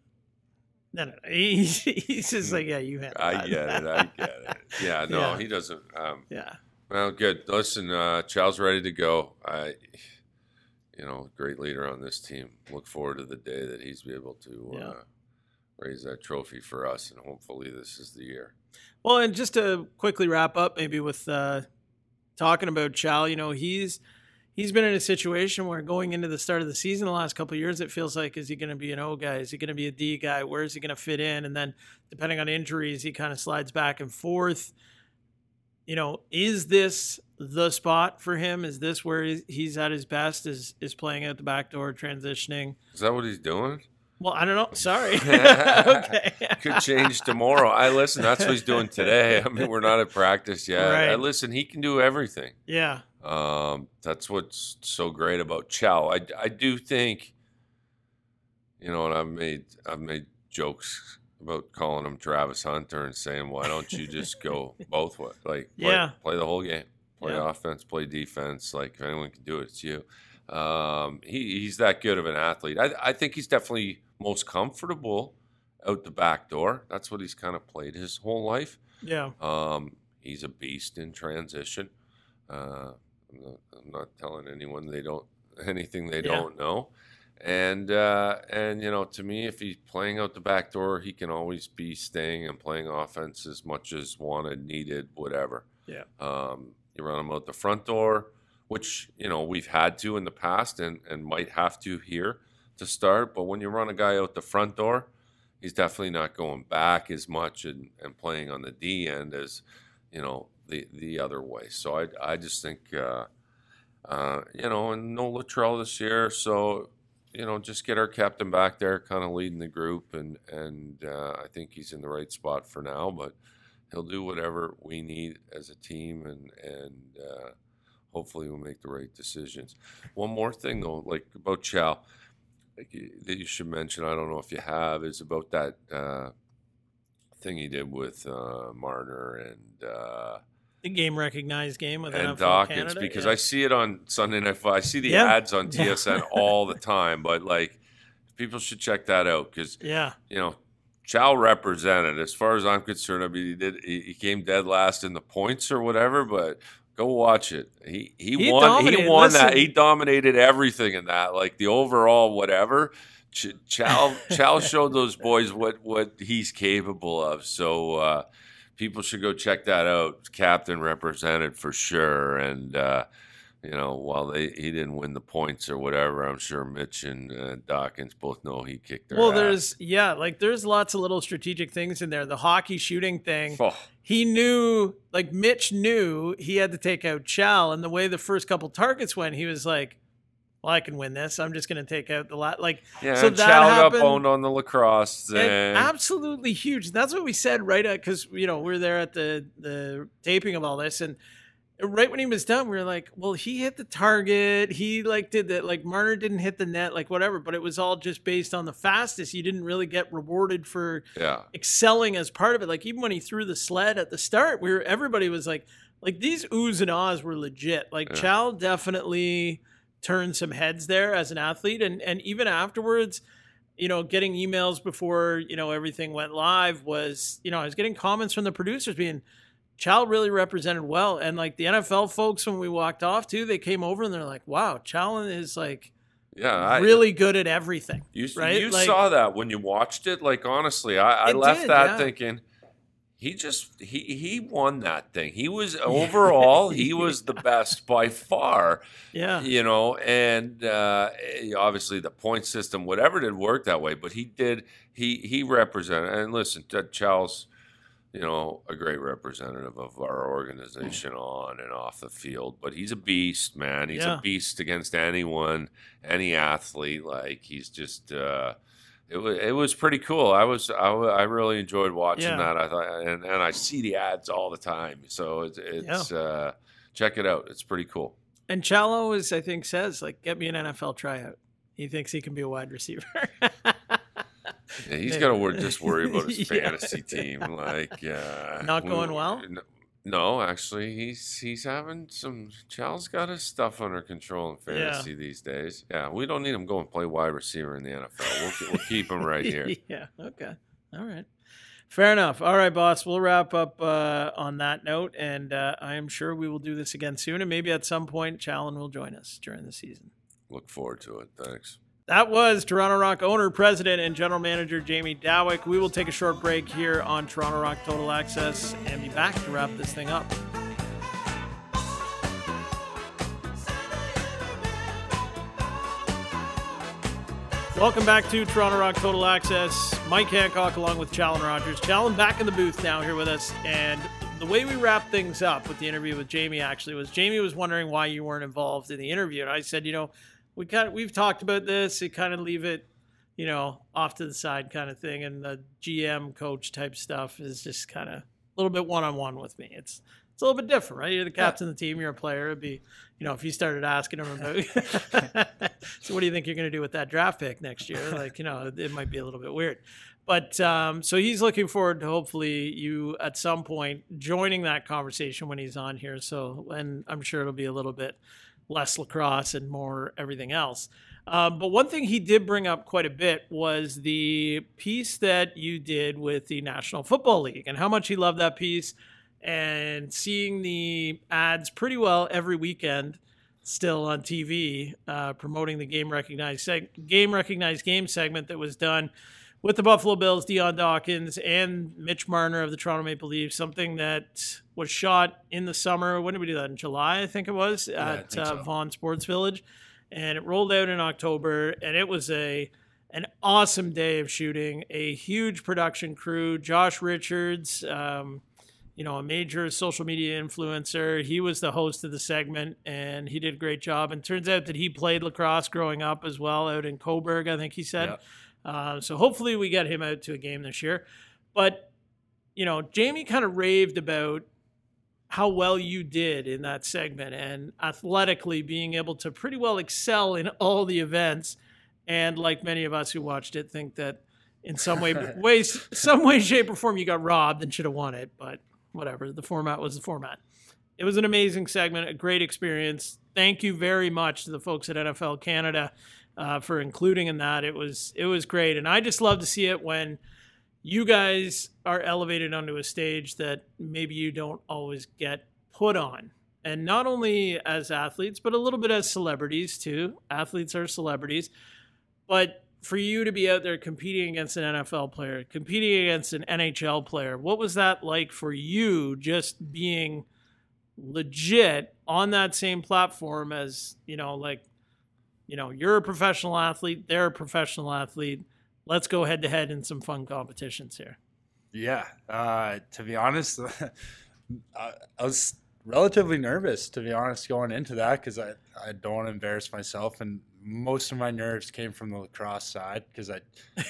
B: no, no, no. He's, just like, yeah, you handle
D: I get it. I get it. Yeah, no,
B: Yeah.
D: he doesn't. Um,
B: yeah,
D: well, good. Listen, uh, Chal's ready to go. I, you know, great leader on this team. Look forward to the day that he's be able to
B: Yeah.
D: uh, raise that trophy for us, and hopefully this is the year.
B: Well, and just to quickly wrap up, maybe with uh, talking about Chal, you know, he's he's been in a situation where going into the start of the season the last couple of years, it feels like is he going to be an O guy? Is he going to be a D guy? Where is he going to fit in? And then depending on injuries, he kind of slides back and forth. You know, is this the spot for him? Is this where he's- he's at his best? Is is playing out the back door, transitioning?
D: Is that what he's doing?
B: Well, I don't know. Sorry. okay.
D: Could change tomorrow. I listen. That's what he's doing today. I mean, we're not at practice yet.
B: Right.
D: I listen. He can do everything.
B: Yeah.
D: Um, that's what's so great about Chal. I, I do think, you know, and I've made I've made jokes about calling him Travis Hunter and saying, why don't you just go both ways? Like, play,
B: Yeah.
D: play the whole game, play
B: Yeah.
D: offense, play defense. Like, if anyone can do it, it's you. Um, he, he's that good of an athlete. I, I think he's definitely most comfortable out the back door. That's what he's kind of played his whole life.
B: Yeah.
D: Um, he's a beast in transition. Uh, I'm, not, I'm not telling anyone they don't anything they
B: Yeah.
D: don't know. And uh, and you know, to me, if he's playing out the back door, he can always be staying and playing offense as much as wanted, needed, whatever.
B: Yeah.
D: Um, you run him out the front door, which you know we've had to in the past and and might have to here to start. But when you run a guy out the front door, he's definitely not going back as much and, and playing on the D end as you know the the other way. So I I just think uh, uh, you know and no Latrell this year, so you know just get our captain back there, kind of leading the group, and and uh, I think he's in the right spot for now, but. He'll do whatever we need as a team, and and uh, hopefully we'll make the right decisions. One more thing though, like about Chal, that you should mention. I don't know if you have is about that uh, thing he did with uh, Marner and uh,
B: The game recognized game with
D: and Dawkins because
B: yeah.
D: I see it on Sunday Night Football. I see the ads on TSN all the time, but like people should check that out because
B: yeah,
D: you know, Chal represented. As far as I'm concerned, I mean, he did. He, he came dead last in the points or whatever, but go watch it. He he,
B: He
D: won. He won that. He dominated everything in that. Like the overall whatever. Ch- Chal Chal showed those boys what what he's capable of. So uh, people should go check that out. Captain represented for sure, and. Uh, you know, while they he didn't win the points or whatever, I'm sure Mitch and uh, Dawkins both know he kicked their
B: well,
D: ass.
B: there's yeah, like there's lots of little strategic things in there. The hockey shooting thing,
D: Oh,
B: he knew, like Mitch knew he had to take out Chal, and the way the first couple targets went, he was like, "Well, I can win this. I'm just going to take out the lot." Like
D: yeah,
B: So that
D: Chal got boned on the lacrosse
B: and
D: thing.
B: absolutely huge. That's what we said right at because you know we are there at the the taping of all this, and right when he was done, we were like, "Well, he hit the target. He like did that. Like Marner didn't hit the net, like whatever. But it was all just based on the fastest. You didn't really get rewarded for
D: yeah,
B: excelling as part of it. Like even when he threw the sled at the start, we were everybody was like, like these oohs and ahs were legit. Like
D: Yeah.
B: Chal definitely turned some heads there as an athlete, and and even afterwards, you know, getting emails before you know everything went live was, you know, I was getting comments from the producers being. Chal really represented well, and like the NFL folks, when we walked off too, they came over and they're like, "Wow, Chal is like
D: yeah. I,
B: really good at everything."
D: you,
B: right?
D: you
B: Like-
D: saw that when you watched it. Like honestly, I, I left
B: did,
D: that
B: yeah.
D: thinking he just he he won that thing. He was overall he was the best by far.
B: Yeah.
D: You know, and uh, eh, obviously the point system, whatever did work that way, but he did he he represented. And listen, Chal's, you know, a great representative of our organization on and off the field. But he's a beast, man. He's
B: Yeah.
D: a beast against anyone, any athlete. Like he's just. Uh, it was it was pretty cool. I was I, I really enjoyed watching
B: Yeah.
D: that. I thought and, and I see the ads all the time. So it's it's uh, check it out. It's pretty cool.
B: And Chalo is, I think, says like, get me an NFL tryout. He thinks he can be a wide receiver.
D: Yeah, he's got to wor- just worry about his
B: Yeah.
D: fantasy team. Like uh,
B: Not
D: we-
B: going well?
D: No, actually, he's he's having some. Chal's got his stuff under control in
B: Yeah.
D: fantasy these days. Yeah, we don't need him going play wide receiver in the NFL. We'll, we'll keep him right here.
B: yeah. Okay. All right. Fair enough. All right, boss. We'll wrap up uh, on that note, and uh, I am sure we will do this again soon, and maybe at some point, Challen will join us during the season.
D: Look forward to it. Thanks.
B: That was Toronto Rock owner, president, and general manager Jamie Dawick. We will take a short break here on Toronto Rock Total Access and be back to wrap this thing up. Welcome back to Toronto Rock Total Access. Mike Hancock along with Challen Rogers. Challen back in the booth now here with us. And the way we wrap things up with the interview with Jamie actually was Jamie was wondering why you weren't involved in the interview. And I said, you know, we kind of, we've talked about this. You kind of leave it, you know, off to the side kind of thing. And the GM coach type stuff is just kind of a little bit one on one with me. It's it's a little bit different, right? You're the captain of the team. You're a player. It'd be, you know, if you started asking him about, so what do you think you're going to do with that draft pick next year? Like, you know, it might be a little bit weird. But um, so he's looking forward to hopefully you at some point joining that conversation when he's on here. So, and I'm sure it'll be a little bit less lacrosse and more everything else. Um, but one thing he did bring up quite a bit was the piece that you did with the National Football League and how much he loved that piece and seeing the ads pretty well every weekend still on TV uh, promoting the game recognized seg- game recognized game segment that was done with the Buffalo Bills, Dion Dawkins, and Mitch Marner of the Toronto Maple Leafs. Something that was shot in the summer. When did we do that? In July, I think it was
C: I
B: at uh,
C: so.
B: Vaughan Sports Village, and it rolled out in October, and it was a an awesome day of shooting. A huge production crew. Josh Richards. Um, you know, a major social media influencer. He was the host of the segment and he did a great job. And turns out that he played lacrosse growing up as well out in Cobourg, I think he said. Uh, so hopefully we get him out to a game this year. But, you know, Jamie kind of raved about how well you did in that segment and athletically being able to pretty well excel in all the events. And like many of us who watched it, think that in some way, ways, some way, shape, or form, you got robbed and should have won it. But whatever, the format was the format. It was an amazing segment, a great experience. Thank you very much to the folks at NFL Canada uh, for including in that. It was it was great, and I just love to see it when you guys are elevated onto a stage that maybe you don't always get put on. And not only as athletes, but a little bit as celebrities too. Athletes are celebrities. But for you to be out there competing against an NFL player, competing against an NHL player, what was that like for you just being legit on that same platform as, you know, like, you know, you're a professional athlete, they're a professional athlete. Let's go head to head in some fun competitions here.
C: Yeah. Uh, to be honest, I, I was relatively nervous, to be honest, going into that because I, I don't want to embarrass myself. And most of my nerves came from the lacrosse side because I.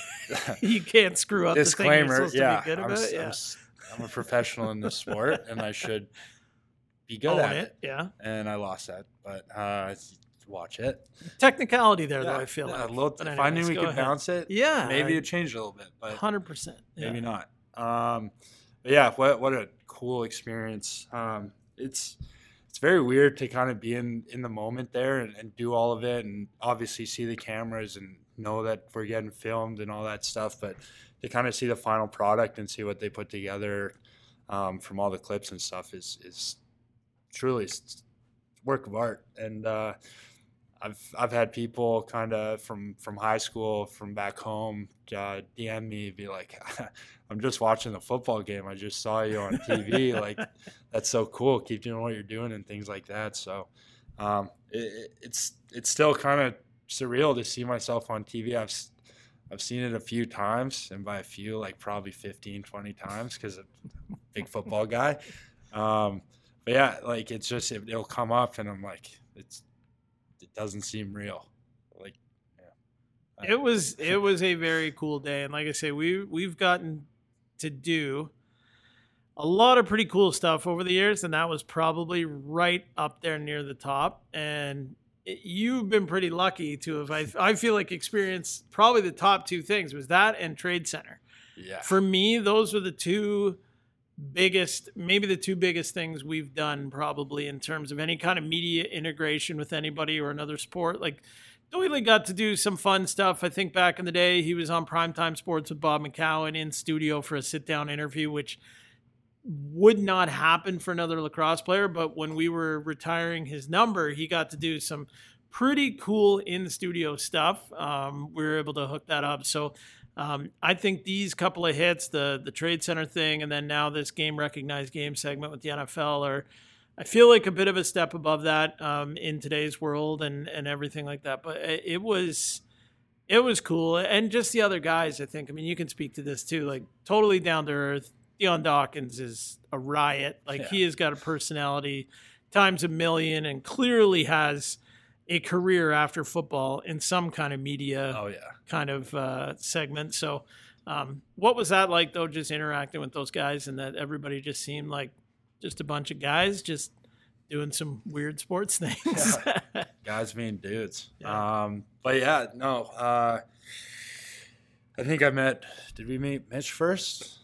B: you can't screw up the thing you're
C: disclaimer. Yeah.
B: to be good
C: I'm, I'm
B: yeah.
C: s- I'm a professional in this sport and I should be good
B: Own
C: at
B: it.
C: it.
B: Yeah.
C: And I lost that. But uh, watch it.
B: Technicality there, though, I feel
C: yeah,
B: like.
C: a little-
B: But
C: if I knew we could
B: ahead.
C: bounce it,
B: Yeah.
C: maybe it changed a little bit. But
B: 100%. Yeah.
C: maybe not. Um, but yeah, what what a cool experience. Um, it's it's very weird to kind of be in in the moment there and, and do all of it, and obviously see the cameras and know that we're getting filmed and all that stuff. But to kind of see the final product and see what they put together um, from all the clips and stuff is is truly work of art. And uh, I've I've had people kind of from from high school, from back home, uh, DM me, be like, "I'm just watching the football game. I just saw you on TV. like, that's so cool. Keep doing what you're doing and things like that." So, um, it, it's it's still kind of surreal to see myself on TV. I've I've seen it a few times, and by a few, like probably 15, 20 times, because I'm a big football guy. Um, but yeah, like it's just it, it'll come up, and I'm like, it's it doesn't seem real. Like, yeah.
B: it was it was a very cool day and like i say we we've gotten to do a lot of pretty cool stuff over the years and that was probably right up there near the top and it- you've been pretty lucky to have I, I feel like experienced probably the top two things was that and trade center
C: yeah,
B: for me those were the two biggest maybe the two biggest things we've done probably in terms of any kind of media integration with anybody or another sport like Doyley got to do some fun stuff. I think back in the day, he was on Primetime Sports with Bob McCown in studio for a sit down interview, which would not happen for another lacrosse player. But when we were retiring his number, he got to do some pretty cool in studio stuff. Um, we were able to hook that up. So um, I think these couple of hits, the the trade center thing, and then now this game recognized game segment with the NFL are. I feel like a bit of a step above that um, in today's world and, and everything like that. But it, it was it was cool, and just the other guys. I think. I mean, you can speak to this too. Like totally down to earth. Dion Dawkins is a riot. Like he has got a personality times a million, and clearly has a career after football in some kind of media
C: oh yeah.
B: kind of uh, segment. So, um, what was that like though? Just interacting with those guys, and that everybody just seemed like just a bunch of guys just doing some weird sports things.
C: guys being dudes.
B: Yeah.
C: Um, but yeah, no. Uh, I think I met. Did we meet Mitch first?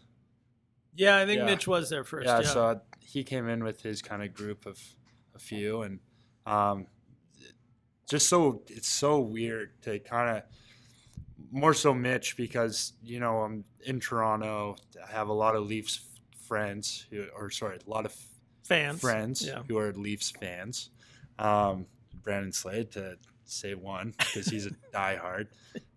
B: yeah, I think
C: Yeah.
B: Mitch was there first.
C: yeah,
B: Yeah,
C: so he came in with his kind of group of a few, and um, just so it's so weird to kind of more so Mitch because you know I'm in Toronto. I have a lot of Leafs friends who, or sorry, a lot of
B: fans.
C: friends
B: Yeah.
C: who are Leafs fans. Um, Brandon Slade to say one because he's a diehard,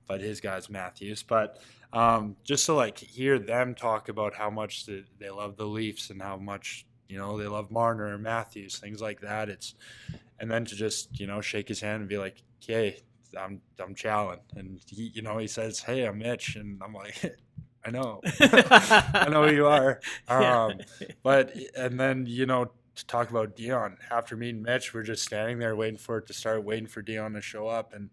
C: but his guy's Matthews. But um, just to like hear them talk about how much the, they love the Leafs and how much you know they love Marner and Matthews, things like that. It's and then to just you know shake his hand and be like, "Okay, I'm I'm Challen," and he you know he says, "Hey, I'm Mitch," and I'm like, "I know, I know who you are." Um, but and then you know to talk about Dion after meeting Mitch, we're just standing there waiting for it to start, waiting for Dion to show up, and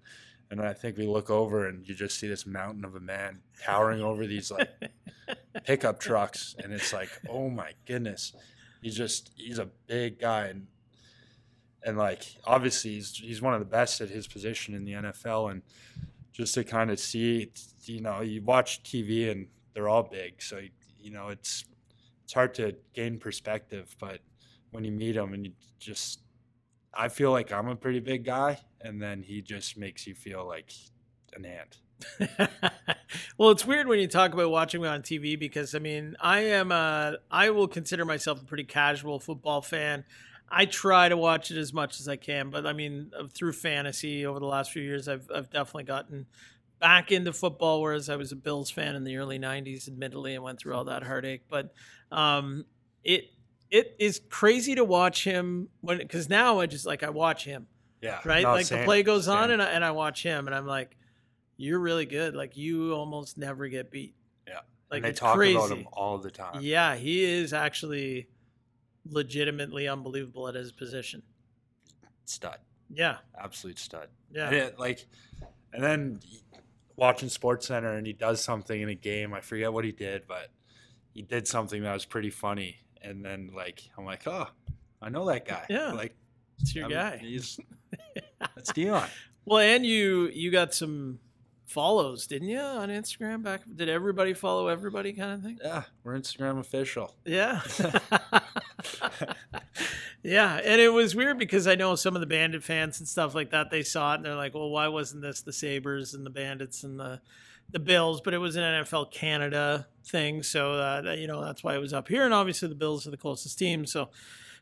C: and I think we look over and you just see this mountain of a man towering over these like pickup trucks, and it's like, oh my goodness, he's just he's a big guy, and and like obviously he's he's one of the best at his position in the NFL, and just to kind of see, you know, you watch TV and they're all big, so you know it's it's hard to gain perspective, but when you meet him and you just I feel like I'm a pretty big guy and then he just makes you feel like an ant.
B: well, it's weird when you talk about watching me on TV because I mean, I am a, I will consider myself a pretty casual football fan. I try to watch it as much as I can, but I mean, uh, through fantasy over the last few years, I've I've definitely gotten back into football. Whereas I was a Bills fan in the early '90s, admittedly, and went through all that heartache. But um, it it is crazy to watch him when because now I just like I watch him
C: Yeah.
B: right?
C: no,
B: like the play goes on, and I, and I watch him, and I'm like, "You're really good. Like you almost never get beat."
C: Yeah.
B: like
C: and they
B: it's
C: talk
B: crazy.
C: about him all the time.
B: Yeah, he is actually legitimately unbelievable at his position.
C: Stud.
B: Yeah,
C: Absolute stud.
B: yeah,
C: And it, like, and then watching Sports Center and he does something in a game. I forget what he did, but he did something that was pretty funny. And then like I'm like, oh, I know that guy.
B: Yeah.
C: like
B: it's your
C: I mean,
B: guy.
C: He's that's Dion.
B: Well, and you you got some follows, didn't you, on Instagram? Back did everybody follow everybody, kind of thing?
C: Yeah, we're Instagram official.
B: Yeah. yeah. And it was weird because I know some of the Bandit fans and stuff like that, they saw it and they're like, well, why wasn't this the Sabres and the Bandits and the the Bills? But it was an NFL Canada thing. So, uh, that- you know, that's why it was up here. And obviously the Bills are the closest team. So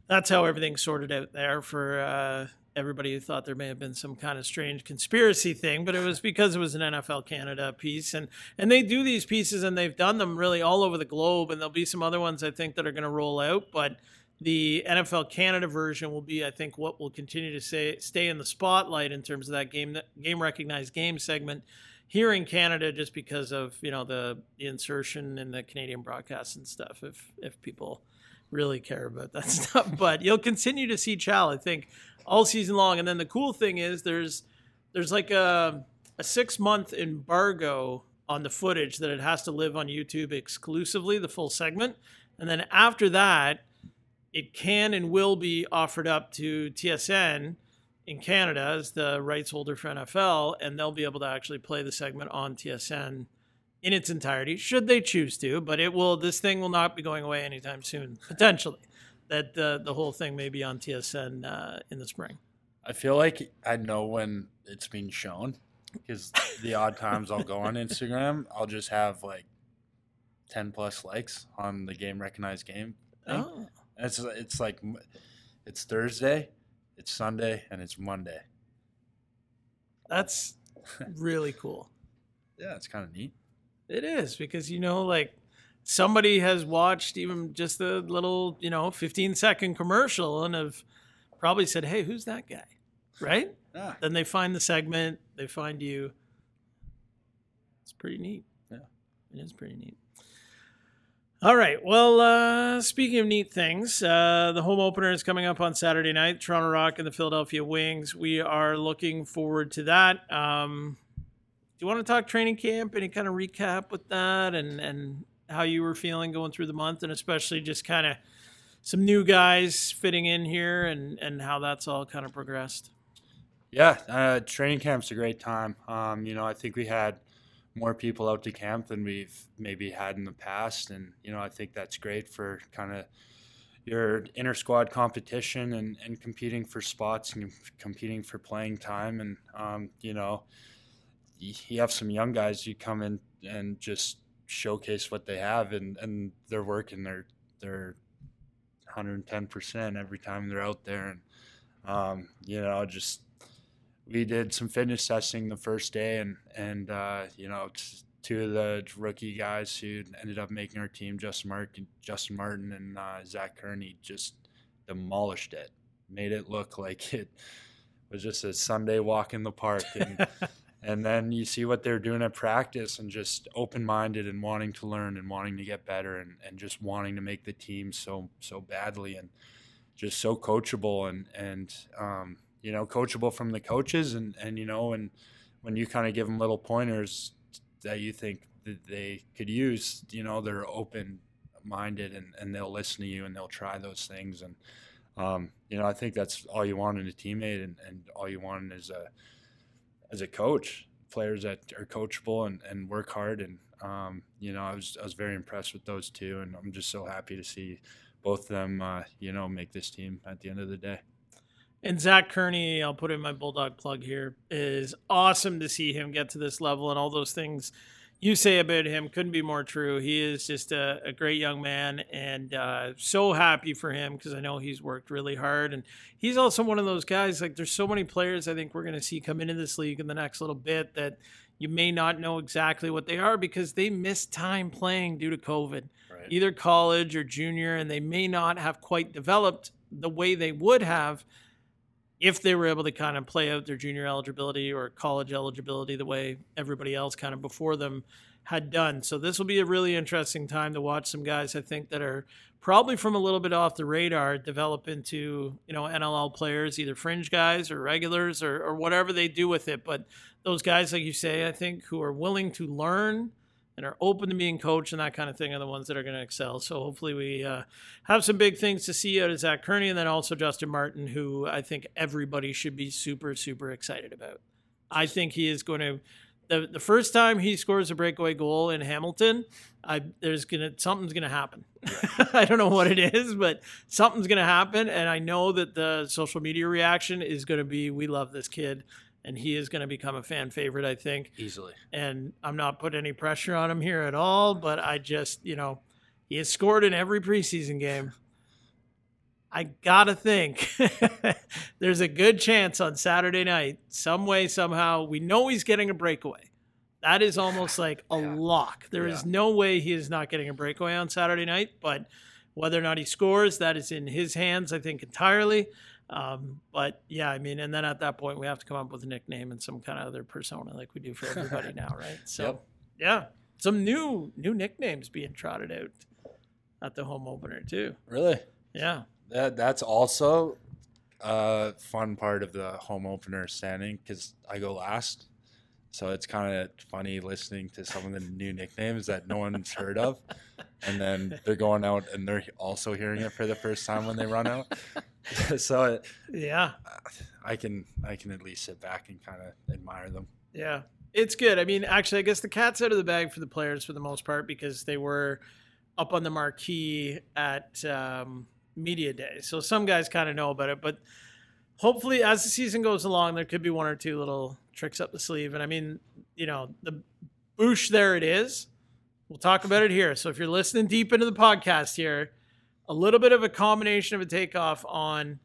B: that's how everything sorted out there for, uh, everybody who thought there may have been some kind of strange conspiracy thing, but it was because it was an NFL Canada piece, and and they do these pieces and they've done them really all over the globe, and there'll be some other ones I think that are going to roll out, but the NFL Canada version will be, I think, what will continue to say stay in the spotlight in terms of that game game recognized game segment here in Canada, just because of you know the, the insertion in the Canadian broadcast and stuff. If if people really care about that stuff, but you'll continue to see Chal, I think, all season long. And then the cool thing is there's there's like a a six month embargo on the footage that it has to live on YouTube exclusively, the full segment, and then after that it can and will be offered up to TSN in Canada as the rights holder for NFL, and they'll be able to actually play the segment on TSN in its entirety, should they choose to. But it will. This thing will not be going away anytime soon. Potentially, that the the whole thing may be on TSN uh, in the spring.
C: I feel like I know when it's being shown because the odd times I'll go on Instagram, I'll just have like ten plus likes on the game recognized game. Thing.
B: Oh,
C: It's it's like it's Thursday, it's Sunday, and it's Monday.
B: that's really cool.
C: Yeah, it's kind of neat.
B: It is because you know, like somebody has watched even just the little, you know, 15 second commercial and have probably said, "Hey, who's that guy?" Right?
C: Yeah,
B: Then they find the segment, they find you. It's pretty neat.
C: Yeah.
B: It is pretty neat. All right. Well, uh, speaking of neat things, uh, the home opener is coming up on Saturday night. Toronto Rock and the Philadelphia Wings. We are looking forward to that. Um, do you want to talk training camp? Any kind of recap with that, and and how you were feeling going through the month, and especially just kind of some new guys fitting in here, and and how that's all kind of progressed.
C: yeah. Uh, training camp's a great time. Um, you know, I think we had more people out to camp than we've maybe had in the past, and you know, I think that's great for kind of your inner squad competition and, and competing for spots and competing for playing time and um, you know you have some young guys you come in and just showcase what they have and, and they're working their their 110% every time they're out there. And um, you know just we did some fitness testing the first day and and uh, you know two of the rookie guys who ended up making our team Justin Martin Justin Martin and uh, Zach Kearney just demolished it. Made it look like it was just a Sunday walk in the park and and then you see what they're doing at practice and just open-minded and wanting to learn and wanting to get better and, and just wanting to make the team so so badly and just so coachable and and um, you know coachable from the coaches and and you know and when you kind of give them little pointers that you think that they could use you know they're open minded and, and they'll listen to you and they'll try those things. And um, you know I think that's all you want in a teammate and, and all you want is a as a coach players that are coachable and, and work hard. And um, you know I was I was very impressed with those two and I'm just so happy to see both of them uh, you know make this team at the end of the day.
B: And Zach Kearney, I'll put in my Bulldog plug here, is awesome to see him get to this level and all those things you say about him couldn't be more true. He is just a, a great young man and uh, so happy for him because I know he's worked really hard. And he's also one of those guys, like, there's so many players I think we're going to see come into this league in the next little bit that you may not know exactly what they are because they missed time playing due to COVID
C: right
B: either college or junior, and they may not have quite developed the way they would have if they were able to kind of play out their junior eligibility or college eligibility the way everybody else kind of before them had done. So this will be a really interesting time to watch some guys I think that are probably from a little bit off the radar develop into, you know, NLL players, either fringe guys or regulars or, or whatever they do with it. But those guys, like you say, I think who are willing to learn and are open to being coached and that kind of thing are the ones that are going to excel. So hopefully we uh, have some big things to see out of Zach Kearney and then also Justin Martin, who I think everybody should be super, super excited about. I think he is going to. The, the first time he scores a breakaway goal in Hamilton, I there's gonna something's gonna happen. I don't know what it is, but something's gonna happen, and I know that the social media reaction is gonna be, "We love this kid," and he is gonna become a fan favorite. I think
C: easily
B: and I'm not putting any pressure on him here at all, but I just, you know, he has scored in every preseason game. I gotta think there's a good chance on Saturday night, some way, somehow, we know he's getting a breakaway. That is almost like a
C: Yeah.
B: lock. There is
C: Yeah.
B: no way he is not getting a breakaway on Saturday night, but whether or not he scores, that is in his hands, I think, entirely. Um, but yeah, I mean, and then at that point, we have to come up with a nickname and some kind of other persona like we do for everybody now, right? So,
C: Yep.
B: yeah, some new new nicknames being trotted out at the home opener too.
C: Really?
B: Yeah,
C: That that's also a fun part of the home opener standing because I go last. So it's kind of funny listening to some of the new nicknames that no one's heard of, and then they're going out and they're also hearing it for the first time when they run out. so it,
B: yeah,
C: I can I can at least sit back and kind of admire them.
B: yeah. It's good. I mean, actually, I guess the cat's out of the bag for the players for the most part because they were up on the marquee at um, media day. So some guys kind of know about it, but hopefully, as the season goes along, there could be one or two little tricks up the sleeve. And I mean, you know, the boosh there it is. We'll talk about it here. So if you're listening deep into the podcast here, a little bit of a combination of a takeoff on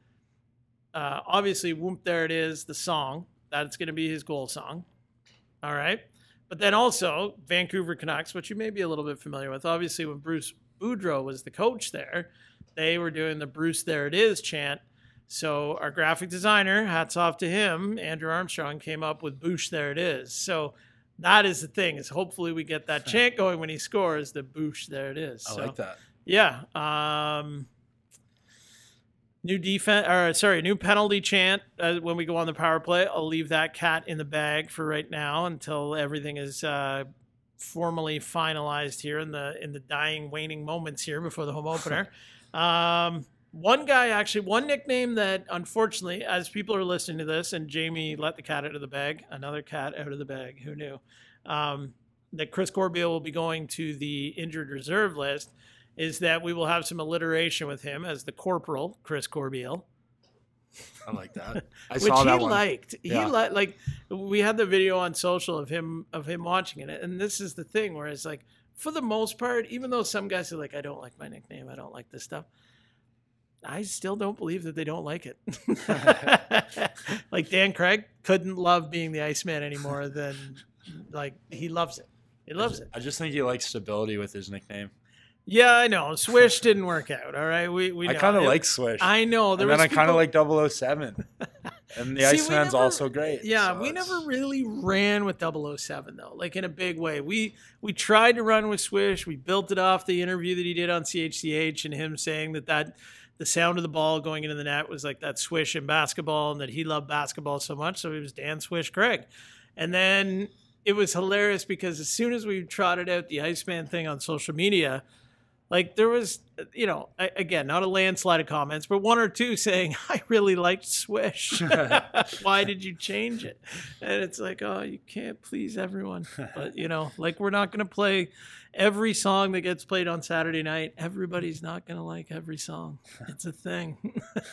B: uh, obviously Whoop There It Is, the song. That's going to be his goal song. All right. But then also Vancouver Canucks, which you may be a little bit familiar with. Obviously, when Bruce Boudreau was the coach there, they were doing the Bruce There It Is chant. So our graphic designer, hats off to him, Andrew Armstrong, came up with Boosh There It Is. So that is the thing, is hopefully we get that chant going when he scores, the Boosh There It Is.
C: I
B: so,
C: like that.
B: yeah. Um, new defense, or sorry, new penalty chant uh, when we go on the power play. I'll leave that cat in the bag for right now until everything is uh, formally finalized here in the in the dying, waning moments here before the home opener. um, one guy actually, one nickname that unfortunately, as people are listening to this, and Jamie let the cat out of the bag, another cat out of the bag. Who knew? Um, that Chris Corbeil will be going to the injured reserve list is that we will have some alliteration with him as the corporal, Chris Corbeil,
C: I like that. I
B: which
C: saw
B: he
C: that one.
B: liked. He
C: Yeah.
B: li- like we had the video on social of him of him watching it, and this is the thing where it's like, for the most part, even though some guys are like, I don't like my nickname, I don't like this stuff. I still don't believe that they don't like it. like Dan Craig couldn't love being the Iceman anymore than like he loves it. He loves it.
C: I just think he likes stability with his nickname.
B: Yeah, I know. Swish didn't work out. All right, we we
C: I kind of like Swish.
B: I know. There
C: and then
B: was
C: I kind of
B: people-
C: like 007. And the
B: See,
C: Iceman's
B: never-
C: also great.
B: Yeah,
C: so
B: we
C: it's-
B: never really ran with 007 though, like in a big way. We we tried to run with Swish. We built it off the interview that he did on CHCH and him saying that that the sound of the ball going into the net was like that swish in basketball and that he loved basketball so much. So he was Dan Swish Craig. And then it was hilarious because as soon as we trotted out the Iceman thing on social media, like there was, you know, again, not a landslide of comments, but one or two saying, I really liked Swish. Why did you change it? And it's like, oh, you can't please everyone. But, you know, like we're not going to play every song that gets played on Saturday night. Everybody's not going to like every song. It's a thing.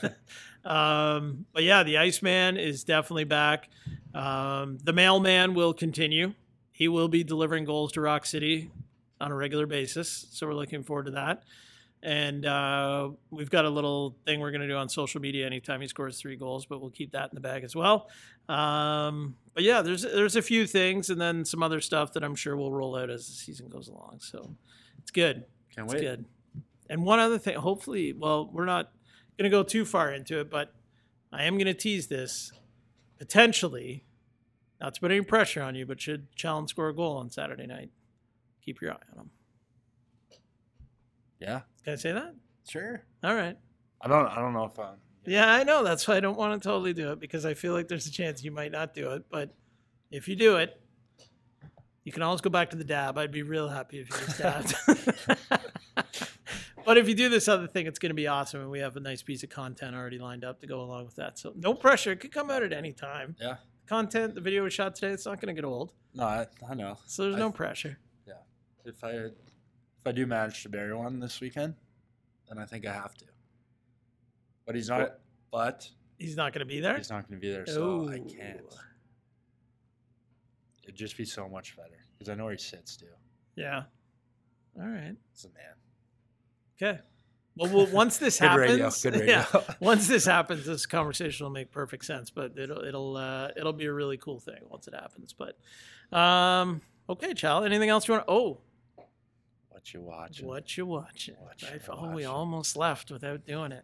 B: um, but yeah, the Iceman is definitely back. Um, the mailman will continue. He will be delivering goals to Rock City on a regular basis. So we're looking forward to that. And uh, we've got a little thing we're going to do on social media anytime he scores three goals, but we'll keep that in the bag as well. Um, but yeah, there's there's a few things, and then some other stuff that I'm sure we'll roll out as the season goes along. So it's good.
C: Can't
B: It's
C: wait.
B: good. And one other thing, hopefully, well, we're not going to go too far into it, but I am going to tease this potentially, not to put any pressure on you, but should Challen score a goal on Saturday night, keep your eye on him.
C: Yeah,
B: Can I say that?
C: sure.
B: All right.
C: I don't. I don't know if um, I'm.
B: Yeah, I know. That's why I don't want to totally do it because I feel like there's a chance you might not do it. But if you do it, you can always go back to the dab. I'd be real happy if you just dabbed. but if you do this other thing, it's going to be awesome. And we have a nice piece of content already lined up to go along with that. So no pressure. It could come out at any time.
C: Yeah.
B: Content, the video was shot today, it's not going to get old.
C: No, I, I know.
B: So there's
C: I-
B: no pressure. Yeah.
C: If I if I do manage to bury one this weekend, then I think I have to. But he's not. But
B: He's not going to be there.
C: he's not going to be there, so I can't. It'd just be so much better because I know where he sits too.
B: Yeah. All right.
C: It's a man.
B: Okay. Well, well once this
C: Good
B: happens,
C: radio, good radio.
B: yeah, once this happens, this conversation will make perfect sense. But it'll it'll uh, it'll be a really cool thing once it happens. But um, okay, Chal. Anything else you want? Oh,
C: What you watching?
B: what you watching?
C: What you
B: oh, we almost left without doing it.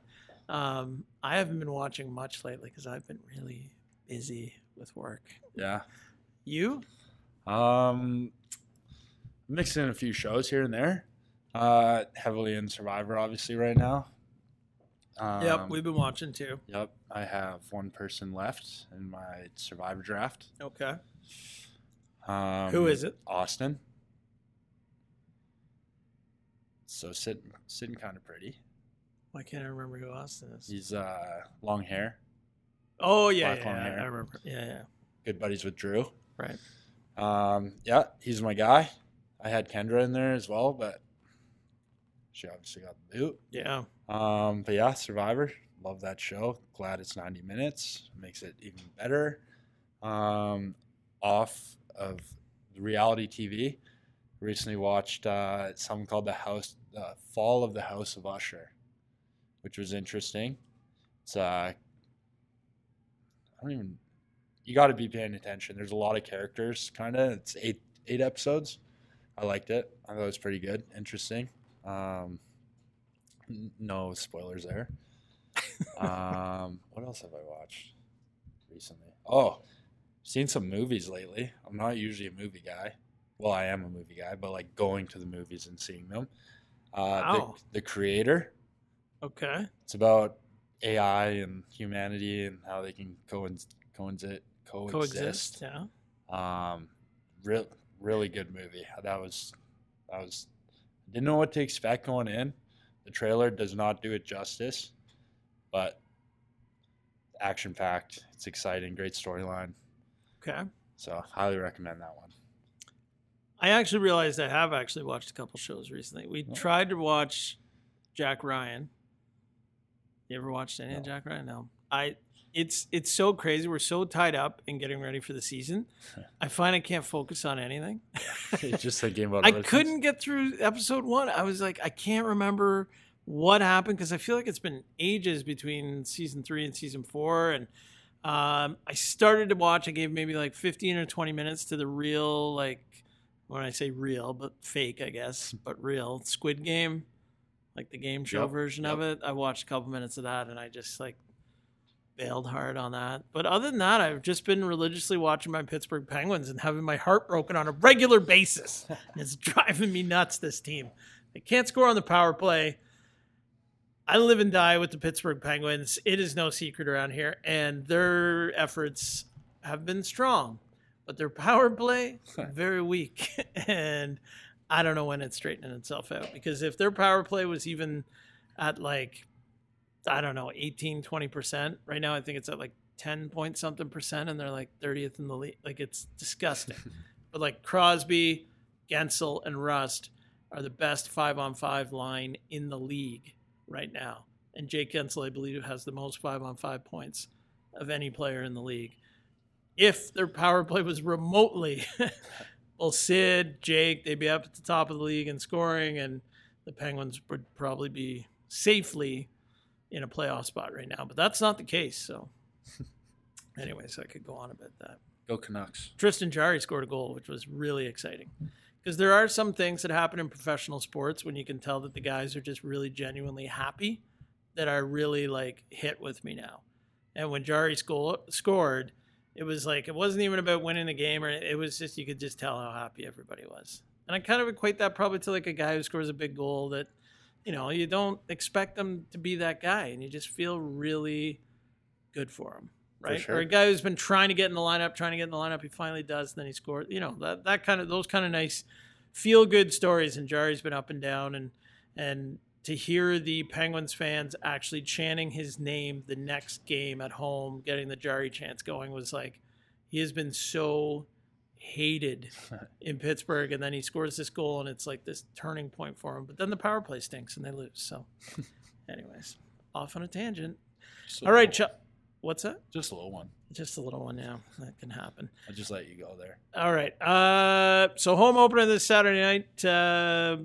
B: Um, I haven't been watching much lately because I've been really busy with work.
C: Yeah.
B: You?
C: Um, mixing in a few shows here and there. Uh, heavily in Survivor, obviously, right now. Um,
B: yep, we've been watching too.
C: Yep, I have one person left in my Survivor draft.
B: Okay.
C: Um,
B: Who is it?
C: Austin. So sitting, sitting kind of pretty.
B: Why can't I remember who Austin is?
C: He's uh, long hair,
B: oh yeah, yeah, yeah,
C: hair.
B: I remember. Yeah, yeah.
C: good buddies with Drew.
B: Right.
C: Um, yeah, he's my guy. I had Kendra in there as well, but she obviously got the boot.
B: Yeah.
C: Um, but yeah, Survivor, love that show. Glad it's 90 minutes, makes it even better. Um, off of reality TV, recently watched uh, something called the House, uh, Fall of the House of Usher, which was interesting. It's uh, I don't even. You got to be paying attention. There's a lot of characters, kind of. It's eight eight episodes. I liked it. I thought it was pretty good, interesting. Um, n- no spoilers there. um, what else have I watched recently? Oh, seen some movies lately. I'm not usually a movie guy. Well, I am a movie guy, but like going to the movies and seeing them. Uh,
B: Wow.
C: the, the Creator.
B: Okay.
C: It's about AI and humanity and how they can coexist. coexist,
B: Coexist. Yeah.
C: um, real, really good movie. That was, that was, didn't know what to expect going in. The trailer does not do it justice, but action packed. It's exciting, great storyline.
B: Okay.
C: So highly recommend that one.
B: I actually realized I have actually watched a couple shows recently. We
C: Oh.
B: tried to watch Jack Ryan. You ever watched any of Jack Ryan? No. I it's it's so crazy. We're so tied up in getting ready for the season. I find I can't focus on anything.
C: Just thinking about.
B: I couldn't get through episode one. I was like, I can't remember what happened because I feel like it's been ages between season three and season four. And um, I started to watch. I gave maybe like 15 or 20 minutes to the real, like, when I say real, but fake, I guess, but real Squid Game, like the game show
C: Yep,
B: version of it. I watched a couple minutes of that and I just like bailed hard on that. But other than that, I've just been religiously watching my Pittsburgh Penguins and having my heart broken on a regular basis. It's driving me nuts, this team. They can't score on the power play. I live and die with the Pittsburgh Penguins. It is no secret around here. And their efforts have been strong, but their power play, very weak. and I don't know when it's straightening itself out because if their power play was even at like I don't know, 18, 20%. Right now, I think it's at like 10 point something percent, and they're like 30th in the league. Like, it's disgusting. but like Crosby, Guentzel, and Rust are the best five on five line in the league right now. And Jake Guentzel, I believe, has the most five on five points of any player in the league. If their power play was remotely, well, Sid, Jake, they'd be up at the top of the league in scoring, and the Penguins would probably be safely in a playoff spot right now, but that's not the case. So, anyways, I could go on about that.
C: Go Canucks.
B: Tristan Jarry scored a goal, which was really exciting because there are some things that happen in professional sports when you can tell that the guys are just really genuinely happy that are really like hit with me now. And when Jarry sco- scored, it was like it wasn't even about winning the game, or it was just you could just tell how happy everybody was. And I kind of equate that probably to like a guy who scores a big goal that you know, you don't expect them to be that guy, and you just feel really good for him, right?
C: sure.
B: Or a guy who's been trying to get in the lineup, trying to get in the lineup, he finally does, and then he scored. You know, that that kind of those kind of nice feel good stories. And Jarry's been up and down, and and to hear the Penguins fans actually chanting his name the next game at home, getting the Jarry chants going, was like he has been so hated in Pittsburgh, and then he scores this goal, and it's like this turning point for him. But then the power play stinks, and they lose. So, anyways, off on a tangent.
C: A
B: All right, Chuck. What's that?
C: Just a little one.
B: Just a little one now. That can happen.
C: I'll just let you go there.
B: All right. Uh, so home opener this Saturday night. Uh,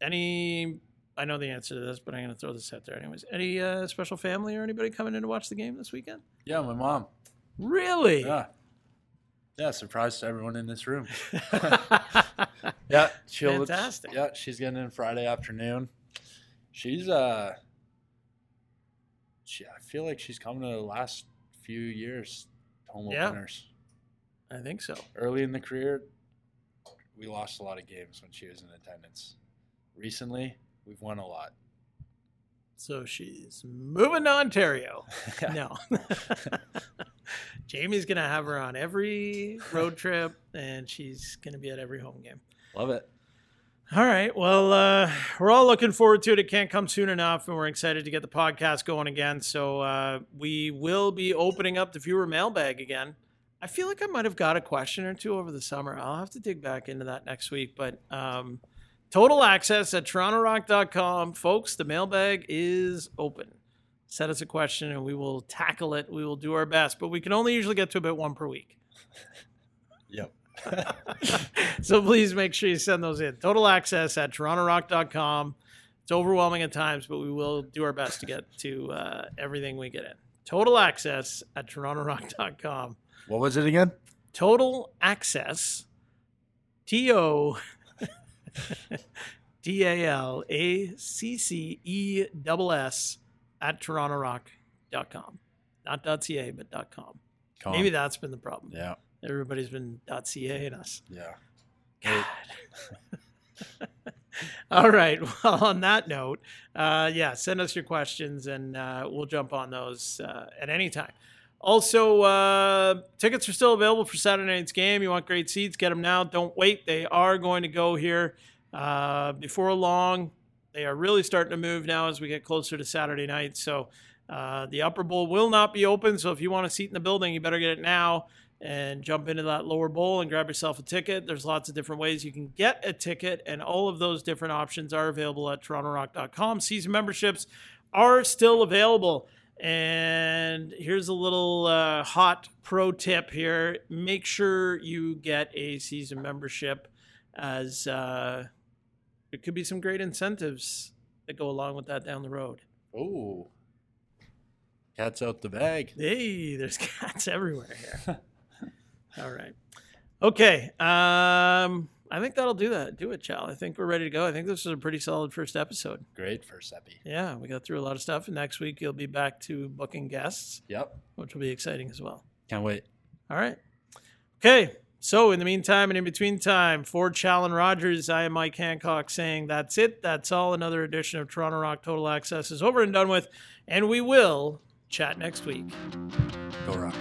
B: any I know the answer to this, but I'm going to throw this out there anyways. Any uh, special family or anybody coming in to watch the game this weekend?
C: Yeah, my mom.
B: Really?
C: Yeah. Yeah, surprise to everyone in this room. Yeah, she'll.
B: Fantastic.
C: Yeah, she's getting in Friday afternoon. She's uh. She, I feel like she's coming to the last few years home
B: Yeah.
C: openers.
B: I think so.
C: Early in the career, we lost a lot of games when she was in attendance. Recently, we've won a lot.
B: So she's moving to Ontario. No. Jamie's going to have her on every road trip, and she's going to be at every home game.
C: Love it.
B: All right. Well, uh, we're all looking forward to it. It can't come soon enough, and we're excited to get the podcast going again. So uh, we will be opening up the viewer mailbag again. I feel like I might have got a question or two over the summer. I'll have to dig back into that next week. But um, total access at torontorock.com. Folks, the mailbag is open. Send us a question, and we will tackle it. We will do our best, but we can only usually get to about one per week.
C: Yep.
B: so please make sure you send those in. Total access at torontorock.com. It's overwhelming at times, but we will do our best to get to uh, everything we get in. Total access at torontorock.com.
C: What was it again?
B: Total access, T O D A L A C C E S S at torontorock.com. Not .ca, but .com.
C: Calm.
B: Maybe that's been the problem.
C: Yeah.
B: Everybody's been .ca in us.
C: Yeah.
B: God. All right. Well, on that note, uh, yeah, send us your questions and uh, we'll jump on those uh, at any time. Also, uh, tickets are still available for Saturday night's game. You want great seats? Get them now. Don't wait. They are going to go here uh, before long. They are really starting to move now as we get closer to Saturday night. So uh, the upper bowl will not be open. So if you want a seat in the building, you better get it now and jump into that lower bowl and grab yourself a ticket. There's lots of different ways you can get a ticket, and all of those different options are available at torontorock.com. Season memberships are still available. And here's a little uh, hot pro tip here make sure you get a season membership, as uh, there could be some great incentives that go along with that down the road.
C: Oh. Cat's out the bag.
B: Hey, there's cats everywhere here. All right. Okay. Um, I think that'll do that. Do it, Chal. I think we're ready to go. I think this was a pretty solid first episode.
C: Great first epi.
B: Yeah, we got through a lot of stuff. And next week you'll be back to booking guests,
C: Yep.
B: which will be exciting as well.
C: Can't wait.
B: All right. Okay. So in the meantime and in between time, for Challen Rogers, I am Mike Hancock saying that's it. That's all. Another edition of Toronto Rock Total Access is over and done with, and we will chat next week.
C: Go rock.